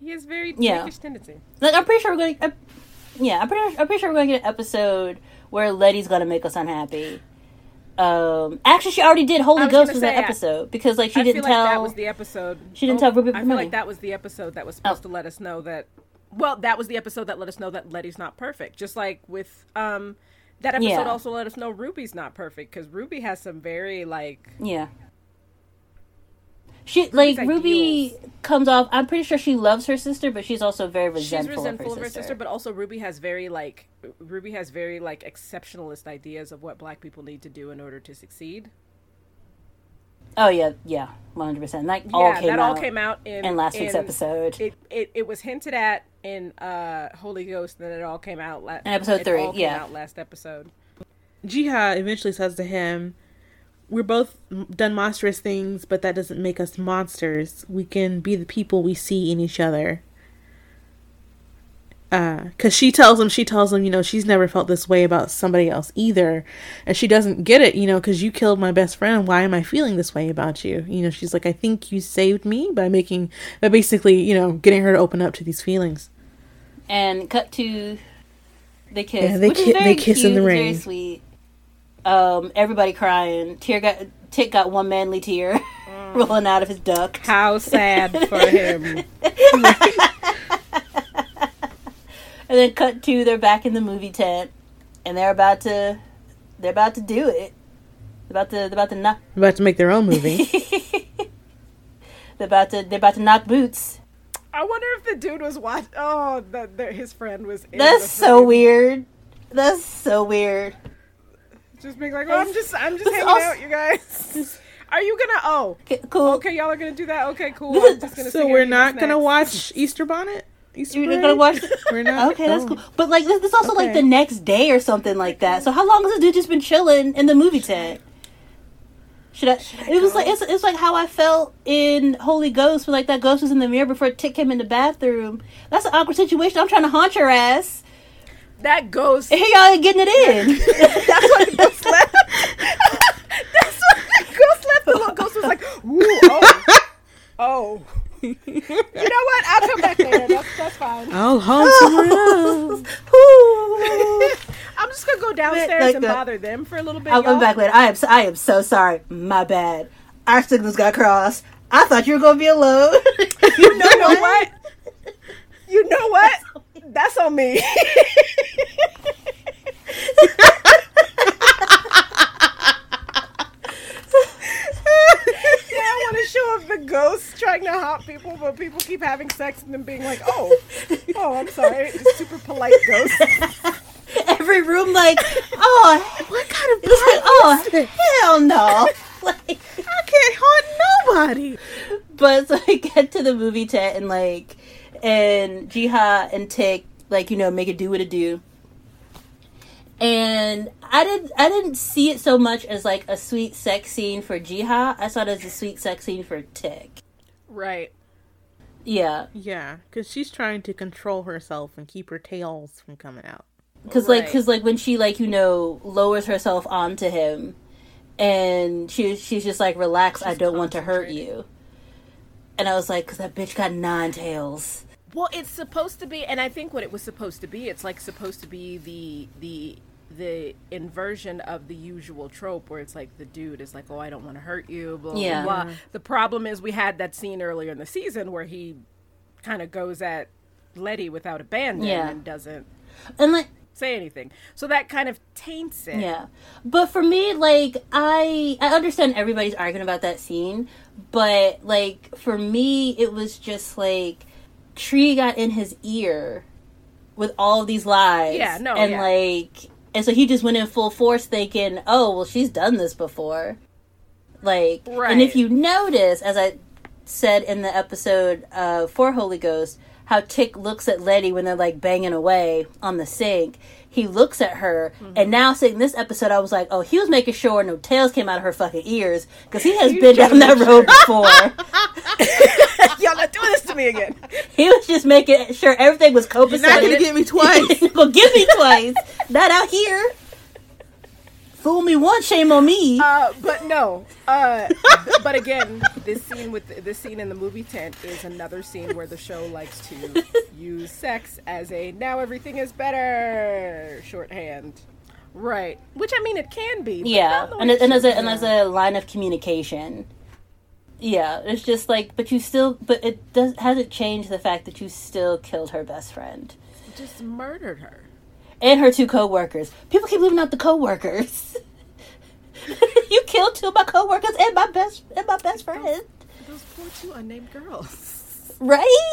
He has very Yeah. dickish tendency. Like I'm pretty sure we're gonna. Uh, yeah, I'm pretty. I'm pretty sure we're gonna get an episode where Letty's gonna make us unhappy. Um, actually, she already did. Holy was Ghost was say, that episode because like she I didn't feel like tell. that was the episode. She didn't tell Ruby I feel Money. like that was the episode that was supposed Oh. to let us know that. Well, that was the episode that let us know that Letty's not perfect. Just like with um, that episode Yeah. also let us know Ruby's not perfect because Ruby has some very like Yeah. She like Ruby comes off. I'm pretty sure she loves her sister, but she's also very She's resentful, resentful of her sister. but also Ruby has very like Ruby has very like exceptionalist ideas of what black people need to do in order to succeed. Oh yeah, yeah, one hundred percent. That all yeah, came that out all came out in, in last week's in- episode. It, it it was hinted at in uh Holy Ghost, and then it all came out last In episode three, yeah. out last episode. Jiha eventually says to him, "We're both done monstrous things, but that doesn't make us monsters. We can be the people we see in each other." Uh, cause she tells him, she tells him, you know, she's never felt this way about somebody else either, and she doesn't get it, you know, cause you killed my best friend. Why am I feeling this way about you? You know, she's like, I think you saved me by making, by basically, you know, getting her to open up to these feelings. and cut to the kiss. Yeah, they which ki- they kiss in the rain. Very sweet. Um, everybody crying. Tear got Tick got one manly tear Mm. *laughs* rolling out of his duck. How sad for *laughs* him. And then cut to they're back in the movie tent, and they're about to they're about to do it. They're about to they're about to knock About to make their own movie. *laughs* they're about to they're about to knock boots. I wonder if the dude was watch. Oh, that that his friend was. in That's the so freaking- weird. That's so weird. Just being like, oh, I'm just, I'm just hanging also- out, you guys. *laughs* Are you gonna? Oh, Okay, cool. okay, y'all are gonna do that. Okay, cool. I'm just gonna. so we're not gonna snacks. watch Easter Bonnet. Easter You're Parade? gonna watch. *laughs* We're not. *laughs* Okay, that's oh. cool. But like this, this is also like the next day or something like that. So how long has this dude just been chilling in the movie tent? Should I? it was like it's, it's like how I felt in Holy Ghost when like that ghost was in the mirror before Tick came in the bathroom. That's an awkward situation. I'm trying to haunt your ass. That ghost. And here y'all ain't getting it in. *laughs* That's what the ghost left. *laughs* That's what the ghost left. The little ghost was like, ooh, oh, oh. You know what? I'll come back later. That's that's fine. I'll haunt someone else. *laughs* Ooh. I'm just gonna go downstairs Like and the- bother them for a little bit. I'm, I'm y'all. back later. I am. so- I am so sorry. My bad. Our signals got crossed. I thought you were gonna be alone. You know what? You know what? That's on me. yeah, I want to show up the ghosts trying to haunt people, but people keep having sex and then being like, "Oh, oh, I'm sorry." Just super polite ghosts. Every room, like, oh, What kind of it's like, oh, hell no. *laughs* Like, I can't haunt nobody. but so I get to the movie tent and like, and Jiha and Tick like you know make it do what it do. And I didn't I didn't see it so much as like a sweet sex scene for Jiha. I saw it as a sweet sex scene for Tick. Right. Yeah, Yeah, because she's trying to control herself and keep her tails from coming out. because like because like when she like you know lowers herself onto him, and she she's just like relax. I don't want to hurt you. And I was like, because that bitch got nine tails. Well, it's supposed to be, and I think what it was supposed to be, it's like supposed to be the the the inversion of the usual trope where it's like the dude is like, "Oh, I don't want to hurt you." Blah Yeah. blah. blah. The problem is we had that scene earlier in the season where he kind of goes at Letty without abandon Yeah. and doesn't And like say anything, so that kind of taints it. Yeah. But for me, like I I understand everybody's arguing about that scene, but like for me it was just like Tree got in his ear with all of these lies. Yeah, no, and yeah. like and so he just went in full force thinking, "Oh, well she's done this before." Like and if you notice as I said in the episode uh, for Holy Ghost, how Tick looks at Letty when they're like banging away on the sink. He looks at her, Mm-hmm. and now seeing this episode, I was like, oh, he was making sure no tails came out of her fucking ears because he has been down that make road *laughs* before. Y'all not doing this to me again. *laughs* he was just making sure everything was You're not gonna get me twice. *laughs* well, give me twice, not out here. Fool me once, shame on me. Uh, but no. Uh, but again, this scene with this scene in the movie tent is another scene where the show likes to use sex as a now everything is better shorthand. Right. Which I mean, it can be. but Yeah, not the way and it and as a and as a line of communication. Yeah, it's just like, but you still, but it does hasn't changed the fact that you still killed her best friend just murdered her. And her two coworkers. People keep leaving out the coworkers. *laughs* you killed two of my coworkers and my best and my best friend. those poor two unnamed girls. right?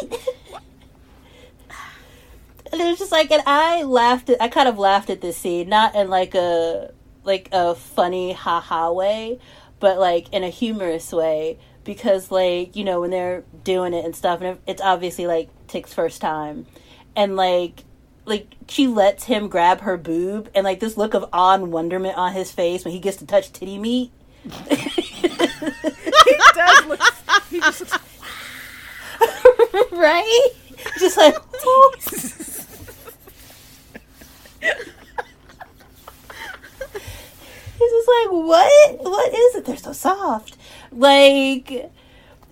and it was just like, and I laughed. At, I kind of laughed at this scene, not in like a like a funny haha way, but like in a humorous way because like you know when they're doing it and stuff, and it's obviously like Tick's first time, and like like she lets him grab her boob and like this look of awe and wonderment on his face when he gets to touch titty meat. *laughs* he does look. He just looks. right? Just like *laughs* He's just like, what? What is it? They're so soft. Like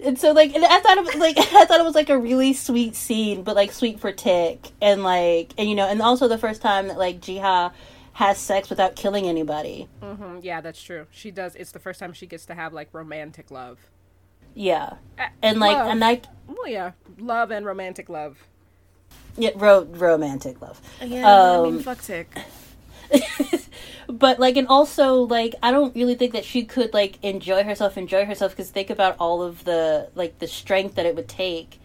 and so like and I thought it was like *laughs* I thought it was like a really sweet scene, but like sweet for Tick and like and you know and also the first time that like Jiha has sex without killing anybody. Mm-hmm. Yeah, that's true. She does. It's the first time she gets to have like romantic love. Yeah, Uh, and like love. and like Well, yeah, love and romantic love. yeah, ro- romantic love. Yeah, I mean, Um, fuck tick. *laughs* but like and also like i don't really think that she could like enjoy herself enjoy herself because think about all of the like the strength that it would take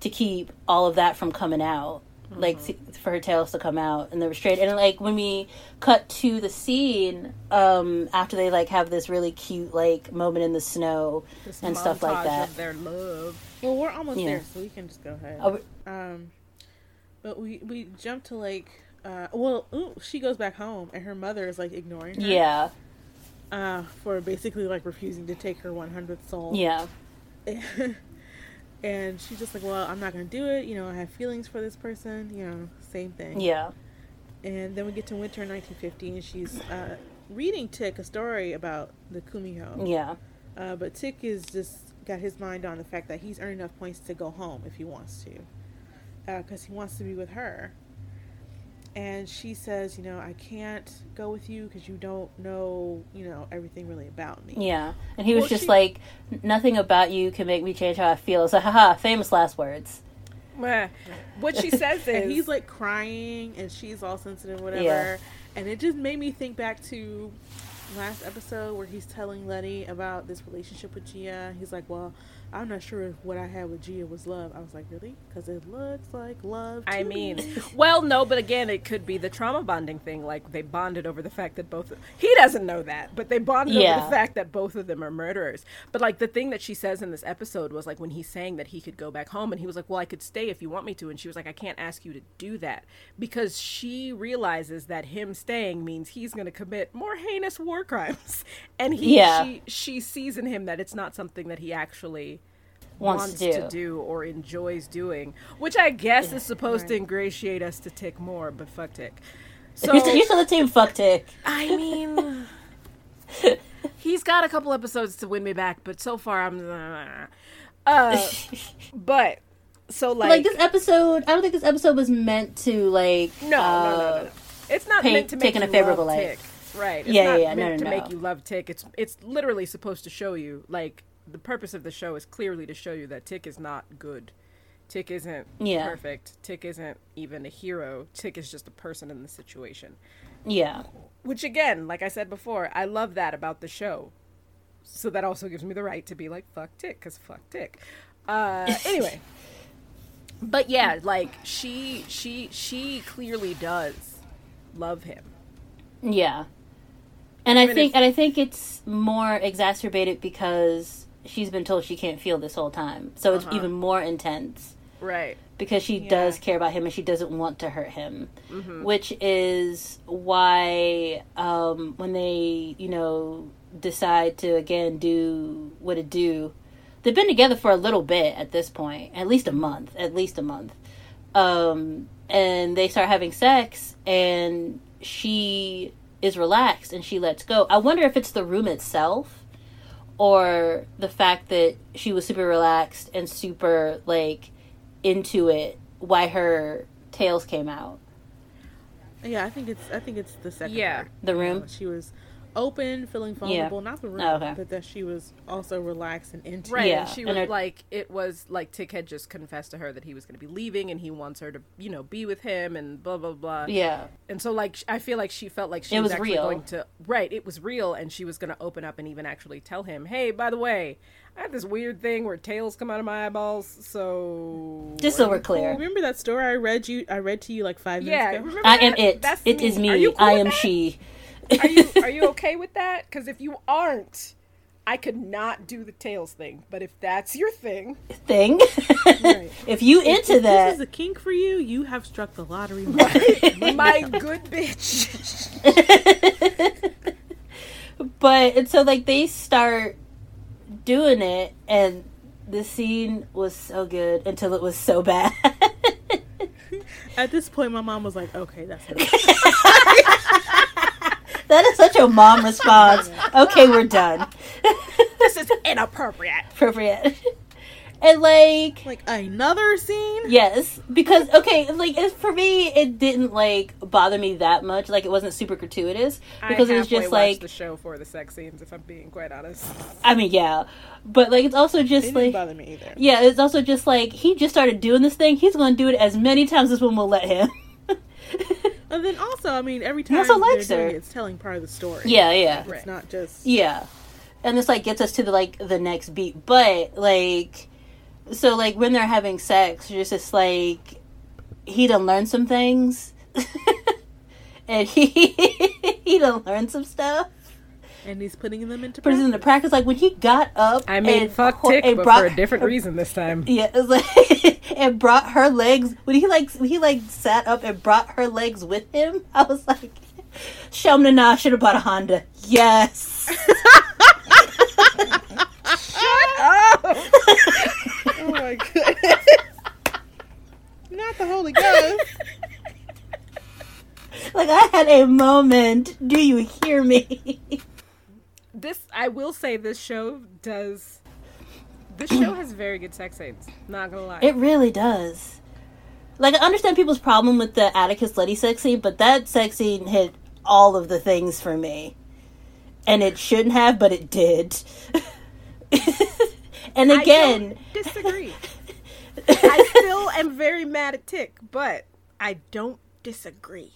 to keep all of that from coming out like Mm-hmm. to- for her tails to come out and the restraint and like when we cut to the scene um after they like have this really cute like moment in the snow This and stuff like that their love. Well, we're almost Yeah. there, so we can just go ahead. Oh, Um, but we we jump to like, uh, well, ooh, she goes back home, and her mother is like ignoring her. yeah Uh, for basically like refusing to take her one hundredth soul. yeah *laughs* and she's just like, well, I'm not gonna do it. You know, I have feelings for this person. You know, same thing. yeah And then we get to winter 1950, and she's uh, reading Tick a story about the Kumiho. yeah Uh, but Tick is just got his mind on the fact that he's earned enough points to go home if he wants to, because he wants to be with her. And she says, you know, I can't go with you because you don't know, you know, everything really about me. yeah and he was Well, just she- like nothing about you can make me change how i feel so haha famous last words Meh. What she says is, *laughs* And he's like crying, and she's all sensitive, whatever. Yeah. And it just made me think back to last episode where he's telling Letty about this relationship with Jiha. He's like, "Well, I'm not sure if what I had with Jiha was love." I was like, "Really?" Because it looks like love. I mean, me." *laughs* well, no, but again, it could be the trauma bonding thing. Like they bonded over the fact that both he doesn't know that, but they bonded over the fact that both of them are murderers. But like the thing that she says in this episode was like when he's saying that he could go back home, and he was like, "Well, I could stay if you want me to," and she was like, "I can't ask you to do that," because she realizes that him staying means he's going to commit more heinous war crimes, *laughs* and he Yeah. she she sees in him that it's not something that he actually wants, to do. or enjoys doing, which I guess is supposed to ingratiate us to Tick more, but fuck Tick. So you're, you're the team fuck tick I mean, he's got a couple episodes to win me back, but so far I'm. Uh, *laughs* but so like, like this episode i don't think this episode was meant to like no, no, no, uh, no, no. It's not paint- meant to make you a favorable love light. Tick, right? It's Yeah, not yeah, yeah. No, no, to no. make you love Tick. It's it's literally supposed to show you like the purpose of the show is clearly to show you that Tick is not good. Tick isn't Yeah. perfect. Tick isn't even a hero. Tick is just a person in the situation. yeah Which again, like I said before, I love that about the show. So that also gives me the right to be like fuck Tick cuz fuck Tick. Uh *laughs* anyway. But yeah, like she she she clearly does love him. Yeah. And I think if- and I think it's more exacerbated because she's been told she can't feel this whole time. So it's Uh-huh. even more intense Right. because she Yeah. does care about him and she doesn't want to hurt him. Mm-hmm. Which is why um when they, you know, decide to again do what it do. They've been together for a little bit at this point, at least a month, at least a month. Um and they start having sex and she is relaxed and she lets go. I wonder if it's the room itself or the fact that she was super relaxed and super like into it why her tails came out. yeah, I think it's I think it's the second. Yeah. part. The You room? know, she was open, feeling vulnerable. Not the room, okay. but that she was also relaxed and into. Right. Yeah, And she and was her- like, it was like Tick had just confessed to her that he was going to be leaving and he wants her to, you know, be with him and blah, blah, blah. Yeah. And so, like, I feel like she felt like she It was, was actually real. going to, right, it was real and she was going to open up and even actually tell him, hey, by the way, I have this weird thing where tails come out of my eyeballs, so. Just so we're you clear. Remember that story I read you? I read to you like five minutes ago. remember I am it. That's It is Are me. you cool I am that? she. Are you are you *laughs* okay with that? Because if you aren't, I could not do the tails thing. But if that's your thing, thing. Right. *laughs* if you into If this is a kink for you, you have struck the lottery. *laughs* mark. my good bitch. but and so like they start doing it, and the scene was so good until it was so bad. At this point, my mom was like, "Okay, that's it." That is such a mom *laughs* response. Okay, we're done. this is inappropriate. Appropriate. And like like another scene. Yes, because okay, like for me, it didn't like bother me that much. Like it wasn't super gratuitous because it was just like the show for the sex scenes. If I'm being quite honest, I mean, yeah, but like it's also It just didn't like bother me either. yeah, it's also just like he just started doing this thing. He's going to do it as many times as women will let him. *laughs* And then also, I mean, every time also they're likes doing her. it, it's telling part of the story. yeah, yeah, it's not just yeah, and this like gets us to the like the next beat. But like, so like when they're having sex, you're just like he done learned some things, *laughs* and he *laughs* he done learned some stuff. And he's putting them into put it into practice. practice. Like when he got up, I mean, and fuck ho- Tick, and but brought- for a different reason this time. *laughs* Yeah, it was like *laughs* and brought her legs when he like when he like sat up and brought her legs with him. *laughs* I was like, Shamna Na should have bought a Honda. Yes. Shut up! oh my goodness! not the Holy Ghost. like I had a moment. Do you hear me? This, I will say, this show does. This show has very good sex scenes. Not gonna lie. It really does. Like I understand people's problem with the Atticus Letty sex scene, but that sex scene hit all of the things for me. And it shouldn't have, but it did. *laughs* and I again, don't disagree. *laughs* I still am very mad at Tick, but I don't disagree.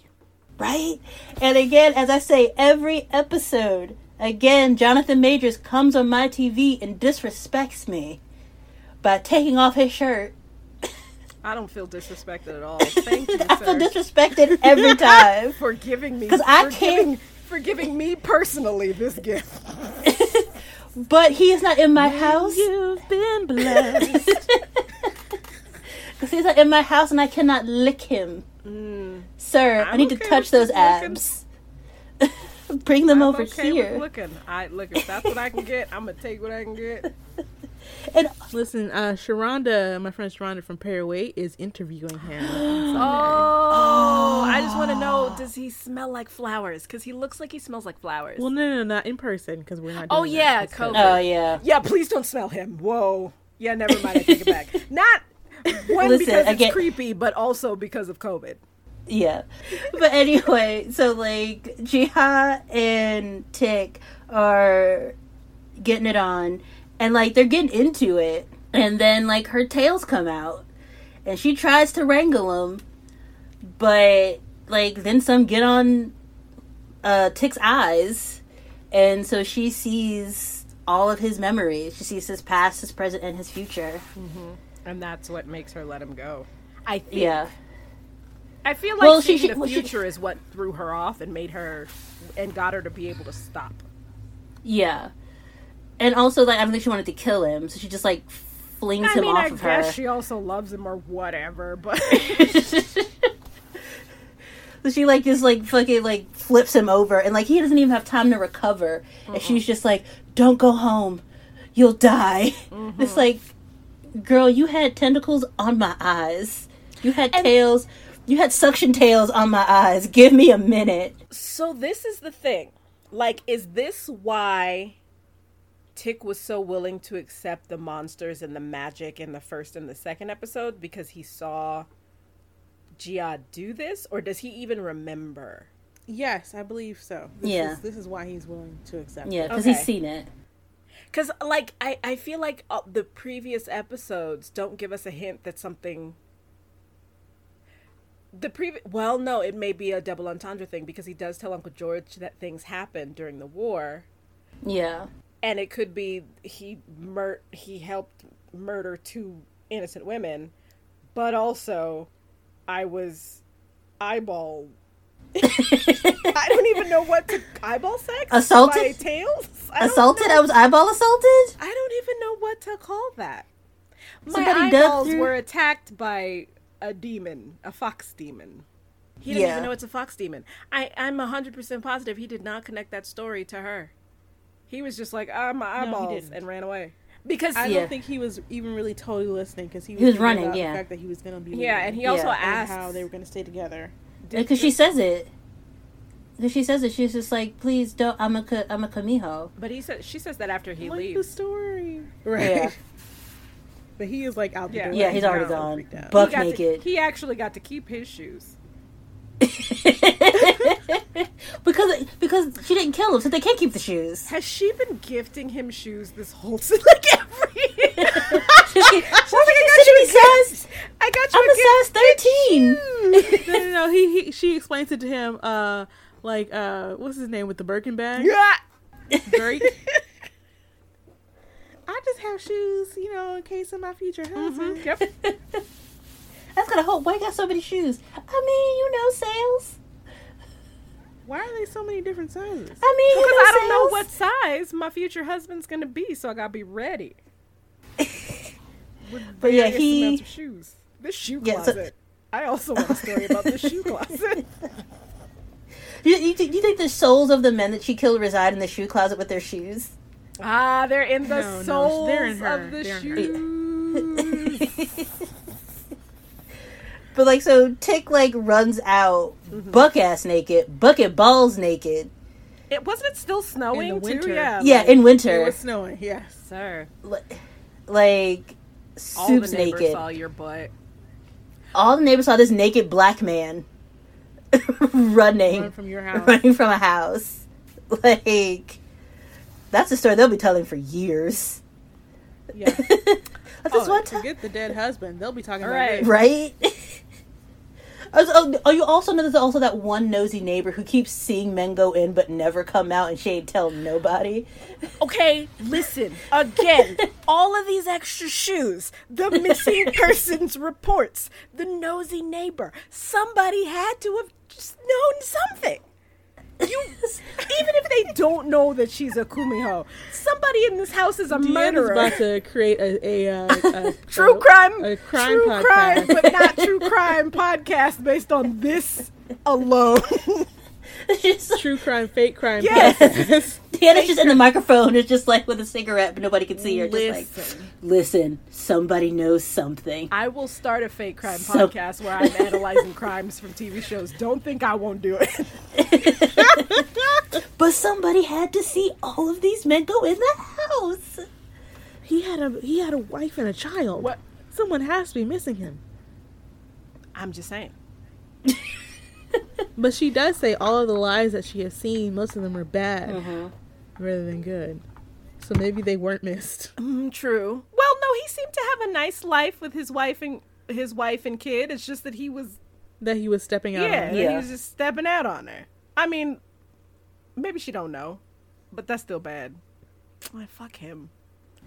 right? And again, as I say every episode, again, Jonathan Majors comes on my TV and disrespects me by taking off his shirt. I don't feel disrespected at all. *laughs* Thank you, I feel disrespected every *laughs* time. for giving me 'Cause I can't- for giving me personally this gift. *laughs* but he is not in my house. You've been blessed. Because he's not in my house and I cannot lick him. Mm. Sir, I I'm need to touch those abs. Bring them I'm over okay here. with looking. I look if that's what I can get. I'm gonna take what I can get. *laughs* And Listen, uh, Sharonda, my friend Sharonda from Paraway, is interviewing him. on *gasps* Oh, I just want to know: Does he smell like flowers? Because he looks like he smells like flowers. Well, no, no, no, not in person because we're not. Oh, doing yeah, that. COVID. oh yeah. yeah, please don't smell him. Whoa. Yeah, never mind. I take it back. *laughs* Not one Listen, because I it's get- creepy, but also because of COVID. Yeah. But anyway, so like Jiha and Tick are getting it on and like they're getting into it and then like her tails come out and she tries to wrangle them but like then some get on uh Tick's eyes and so she sees all of his memories. She sees his past, his present and his future. And that's what makes her let him go. I think. Yeah. I feel like Well, seeing she- the well, she- future is what threw her off and made her and got her to be able to stop. Yeah. And also, like, I don't think she wanted to kill him, so she just, like, flings I him mean, off I of guess her. she also loves him or whatever, but so *laughs* she, like, just, like, fucking, like, flips him over, and, like, he doesn't even have time to recover. And she's just like, don't go home. You'll die. *laughs* It's mm-hmm. like, girl, you had tentacles on my eyes. You had tails. You had suction tails on my eyes. Give me a minute. So this is the thing. Like, is this why Tick was so willing to accept the monsters and the magic in the first and the second episode? Because he saw Jiha do this? Or does he even remember? Yes, I believe so. This Yeah. is, this is why he's willing to accept. Yeah, it. because Okay. he's seen it. Because, like, I, I feel like uh, the previous episodes don't give us a hint that something. The previous. Well, no, it may be a double entendre thing because he does tell Uncle George that things happened during the war. Yeah. And it could be he mur- he helped murder two innocent women, but also I was eyeball. *laughs* I don't even know what to eyeball sex. Assaulted? by tails. I Assaulted? I was eyeball assaulted? I don't even know what to call that. My Somebody eyeballs were attacked by a demon, a fox demon. He didn't Yeah. even know it's a fox demon. I, I'm 100% positive he did not connect that story to her. He was just like, ah, my he eyeballs, didn't. and ran away. Because, I Yeah. don't think he was even really totally listening because he was, He was running, about yeah. the fact that he was going to be yeah, leaving and he also Yeah. and asked how they were going to stay together. Because she says it. Because she says it. She's just like, please don't. I'm a, Ka- I'm a kumiho. But he said she says that after he like the story, right? Yeah. *laughs* But he is like out the Yeah. door. Yeah, he's already now, gone. Buck he got to- naked. he actually got to keep his shoes. *laughs* because because she didn't kill him, so they can't keep the shoes. Has she been gifting him shoes this whole *laughs* like every? *laughs* She's like, Why she said she size. I got you I'm a size thirteen. no, no, no. He, he she explains it to him. Uh, like uh, what's his name with the Birkin bag? Yeah. Drake. I just have shoes, you know, in case of my future husband. Mm-hmm. Yep. *laughs* That's gonna hope. Why you got so many shoes? I mean, you know, sales. Why are they so many different sizes? I mean, Because you know, I don't know what size my future husband's gonna be, so I gotta be ready. *laughs* But yeah, he- shoes. This shoe Yeah, so- closet. I also want a story about this shoe closet. *laughs* You, you, you think the souls of the men that she killed reside in the shoe closet with their shoes? Ah, they're in the No, no, they're in her. of the They're in her. shoes. *laughs* But like, so Tick like runs out, Mm-hmm. buck ass naked, bucket balls naked. it wasn't it still snowing In the winter. too? Yeah. Yeah, like- in winter It was snowing. Yes. sir. Li- like All the soups neighbors naked. saw your butt. All the neighbors saw this naked black man *laughs* running, Run from your house. running from a house. *laughs* Like that's a story they'll be telling for years. Yeah. *laughs* That's just Oh, one time, forget the dead husband. They'll be talking about Right. this. right? *laughs* Oh, oh, oh, you also know there's also that one nosy neighbor who keeps seeing men go in but never come out, and she ain't tell nobody. *laughs* Okay, listen. Again, all of these extra shoes, the missing persons reports, the nosy neighbor. Somebody had to have just known something. You, even if they don't know that she's a kumiho, somebody in this house is a murderer. Deanna's murderer. about to create a, a, uh, *laughs* a True a- crime, a crime true podcast. crime, but not true crime *laughs* podcast based on this alone. *laughs* *laughs* It's just True crime, fake crime. Yes. podcast. *laughs* Deanna's just in the microphone, is just like with a cigarette, but nobody can see her. Just like, Listen. listen, somebody knows something. I will start a fake crime So- podcast where I'm analyzing crimes from TV shows. Don't think I won't do it. *laughs* But somebody had to see all of these men go in the house. he had a he had a wife and a child. What? Someone has to be missing him. I'm just saying. But she does say all of the lies that she has seen. Most of them are bad Mm-hmm. rather than good. So maybe they weren't missed. *laughs* Mm, true. Well, no, he seemed to have a nice life with his wife and his wife and kid. It's just that he was That he was stepping out. yeah, on. that he was just stepping out on her. I mean, maybe she don't know, but that's still bad. Like, fuck him.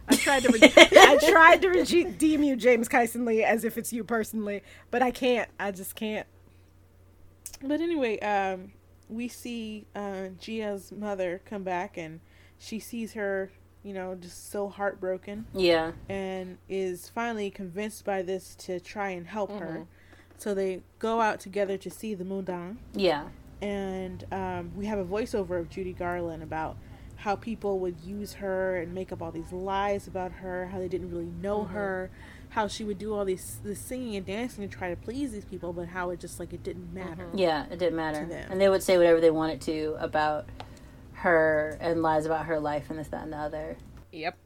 I tried to re- I tried to redeem *laughs* you, James Kyson Lee, as if it's you personally, but I can't. I just can't. But anyway, um, we see uh, Jiha's mother come back, and she sees her, you know, just so heartbroken, Yeah. and is finally convinced by this to try and help Mm-hmm. her. So they go out together to see the Mundang, Yeah. and um, we have a voiceover of Judy Garland about how people would use her and make up all these lies about her, how they didn't really know Mm-hmm. her, how she would do all these this singing and dancing to try to please these people, but how it just like it didn't mm-hmm. matter. Yeah, it didn't matter. To them. And they would say whatever they wanted to about her and lies about her life and this, that, and the other. Yep.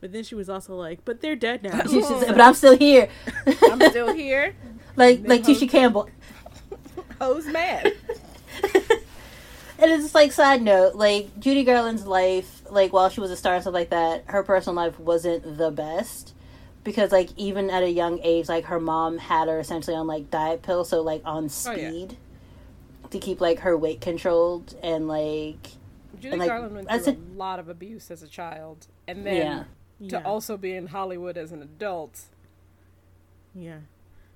But then she was also like, "But they're dead now." *laughs* She's just, but I'm still here. *laughs* I'm still here. *laughs* like like Tisha Campbell. Hoes mad. and it's just like side note, like Judy Garland's life, like while she was a star and stuff like that, her personal life wasn't the best because like even at a young age, like her mom had her essentially on like diet pills, so like on Oh, yeah. speed to keep like her weight controlled and like Judy And, like, Garland went through said- a lot of abuse as a child, and then yeah, to Yeah. also be in Hollywood as an adult. Yeah.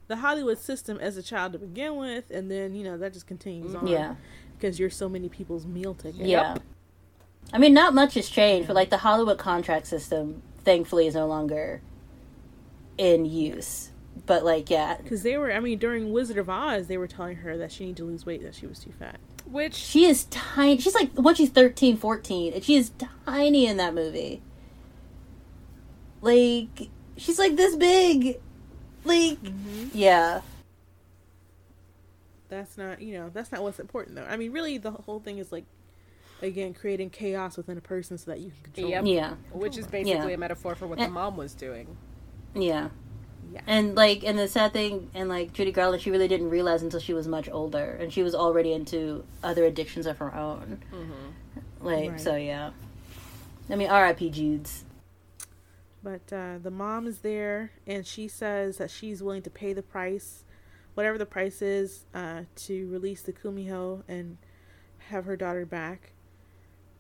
The Hollywood system as a child to begin with, and then, you know, that just continues mm-hmm. on. yeah, Because you're so many people's meal ticket. yeah. I mean, not much has changed, but like the Hollywood contract system, thankfully, is no longer in use. But like, yeah, Because they were, I mean, during Wizard of Oz, they were telling her that she needed to lose weight, that she was too fat. Which She is tiny. She's like when she's 13, 14, and she is tiny in that movie. Like she's like this big. Like yeah. That's not, you know, that's not what's important, though. I mean, really, the whole thing is like, again, creating chaos within a person so that you can control Yep. them. Yeah. which is basically Yeah. a metaphor for what Eh. the mom was doing. Yeah. Yeah. And like and the sad thing and like Judy Garland she really didn't realize until she was much older and she was already into other addictions of her own. Like Right. so yeah. I mean R.I.P. Judes. But uh, the mom is there, and she says that she's willing to pay the price, whatever the price is, uh, to release the Kumiho and have her daughter back.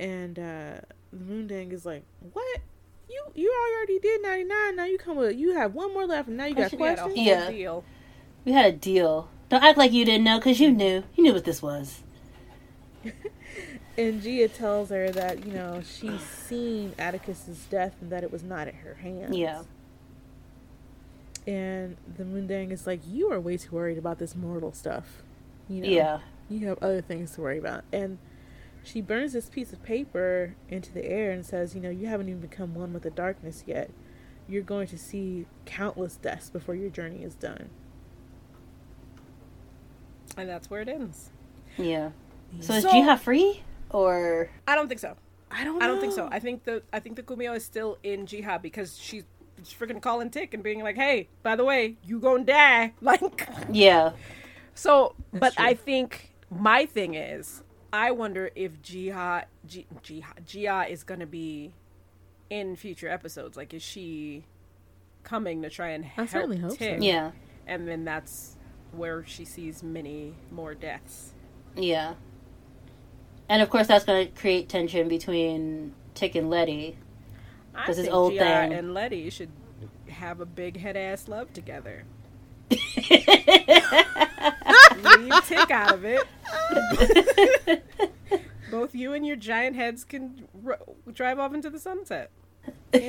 And uh, the Moondang is like, "What? You you already did ninety nine. Now you come with you have one more left, and now you got We had a whole questions." Yeah. deal. We had a deal. Don't act like you didn't know because you knew. You knew what this was. *laughs* And Jiha tells her that you know she's seen Atticus's death and that it was not at her hands. Yeah. And the Moondang is like, "You are way too worried about this mortal stuff. You know, Yeah. you have other things to worry about." And she burns this piece of paper into the air and says, "You know, you haven't even become one with the darkness yet. You're going to see countless deaths before your journey is done." And that's where it ends. Yeah. So is So- Jiha free? Or I don't think so. I don't. I don't think so. I think the I think the Kumiho is still in Jiha because she's freaking calling Tick and being like, "Hey, by the way, you gonna die." *laughs* Like, yeah. so. but true. I think my thing is, I wonder if Jihad, Ji- Jihad, Jia is gonna be in future episodes. Like, is she coming to try and I help certainly hope so. Tick? Yeah. And then that's where she sees many more deaths. Yeah. And of course that's gonna create tension between Tick and Letty. because This old Jiha thing. and Letty should have a big head ass love together. *laughs* *laughs* *laughs* Leave Tick out of it. *laughs* Both you and your giant heads can ro- drive off into the sunset. *laughs*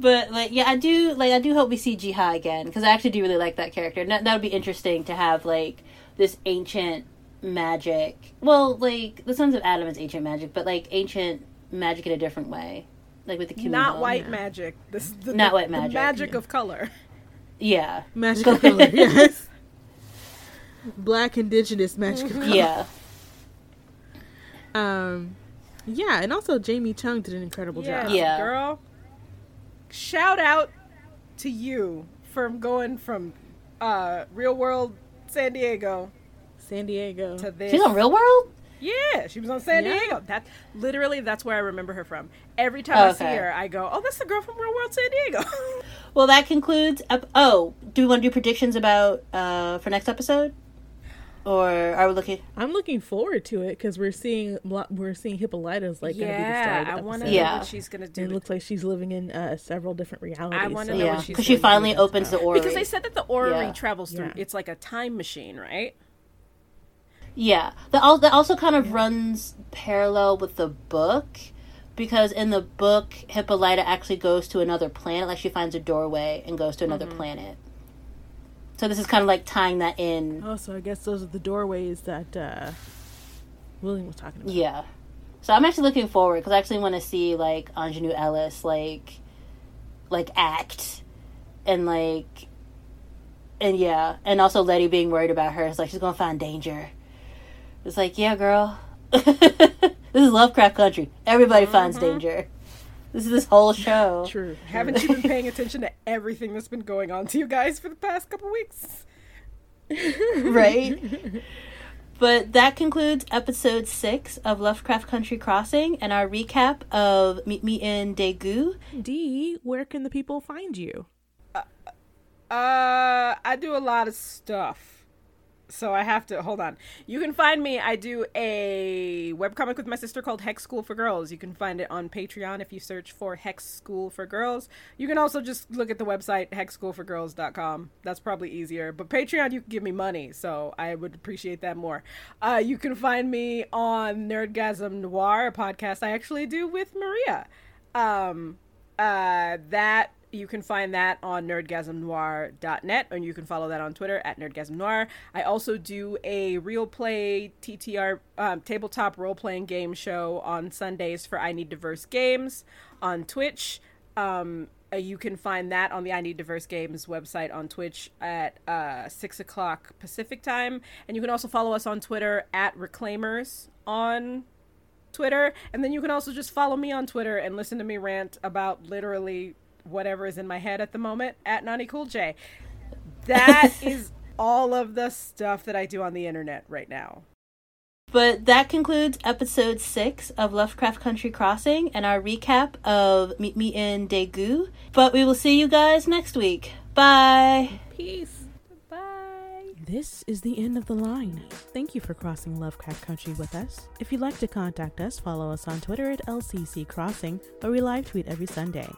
But like, yeah, I do like. I do hope we see Jiha again because I actually do really like that character. That would be interesting to have like this ancient magic. Well, like the Sons of Adam is ancient magic, but like ancient magic in a different way, like with the Kimi Not white yeah. magic. This the, Not the- white the magic. magic of color. Yeah, Magic *laughs* of color. Yes. Black indigenous magical color. yeah, Um, yeah, and also Jamie Chung did an incredible Yeah, job. Yeah. girl. Shout out to you from going from uh, real world San Diego San Diego. to this. she's on Real World. Yeah, she was on San Yeah. Diego. That literally, that's where I remember her from. Every time I see her, I go, "Oh, that's the girl from Real World San Diego." *laughs* Well, that concludes. Ep- oh, do we want to do predictions about uh for next episode, or are we looking? I'm looking forward to it because we're seeing we're seeing Hippolyta's like gonna be the star yeah, of the I want to episode. know Yeah. what she's gonna do. It to- looks like she's living in uh, several different realities. I wanna so- know Yeah, what she's because she finally opens the orrery. because they said that the orrery Yeah. travels through. Yeah. It's like a time machine, right? Yeah, that al- that also kind of runs parallel with the book because in the book Hippolyta actually goes to another planet. Like she finds a doorway and goes to another Mm-hmm. planet. So this is kind of like tying that in. Oh, so I guess those are the doorways that uh, William was talking about. Yeah. So I'm actually looking forward because I actually want to see like Aunjanue Ellis like like act and like and yeah, and also Letty being worried about her. It's like she's gonna find danger. It's like, yeah, girl. *laughs* this is Lovecraft country. Everybody finds danger. This is this whole *laughs* show. True. Haven't you been paying attention to everything that's been going on to you guys for the past couple weeks? *laughs* right? But that concludes episode six of Lovecraft Country Crossing and our recap of Meet Me in Daegu. D, where can the people find you? Uh, I do a lot of stuff so I have to hold on. You can find me. I do a webcomic with my sister called Hex School for Girls. You can find it on Patreon if you search for Hex School for Girls. You can also just look at the website hexschoolforgirls.com. That's probably easier. But Patreon, you can give me money, so I would appreciate that more. Uh, you can find me on Nerdgasm Noir, podcast I actually do with Maria. Um, uh, that you can find that on nerdgasmnoir.net and you can follow that on Twitter at nerdgasmnoir. I also do a real play TTR um, tabletop role playing game show on Sundays for I Need Diverse Games on Twitch. Um, uh, you can find that on the I Need Diverse Games website on Twitch at uh, 6 o'clock Pacific time. And you can also follow us on Twitter at Reclaimers on Twitter. And then you can also just follow me on Twitter and listen to me rant about literally whatever is in my head at the moment at Nani Cool J. That *laughs* is all of the stuff that I do on the internet right now. But that concludes episode six of Lovecraft Country Crossing and our recap of Meet Me in Daegu. But we will see you guys next week. Bye. Peace. This is the end of the line. Thank you for crossing Lovecraft Country with us. If you'd like to contact us, follow us on Twitter at LCC Crossing, where we live tweet every Sunday.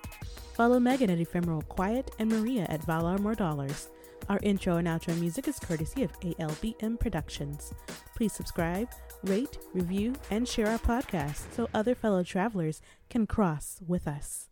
Follow Megan at Ephemeral Quiet and Maria at Valar More Dollars. Our intro and outro music is courtesy of ALBM Productions. Please subscribe, rate, review, and share our podcast so other fellow travelers can cross with us.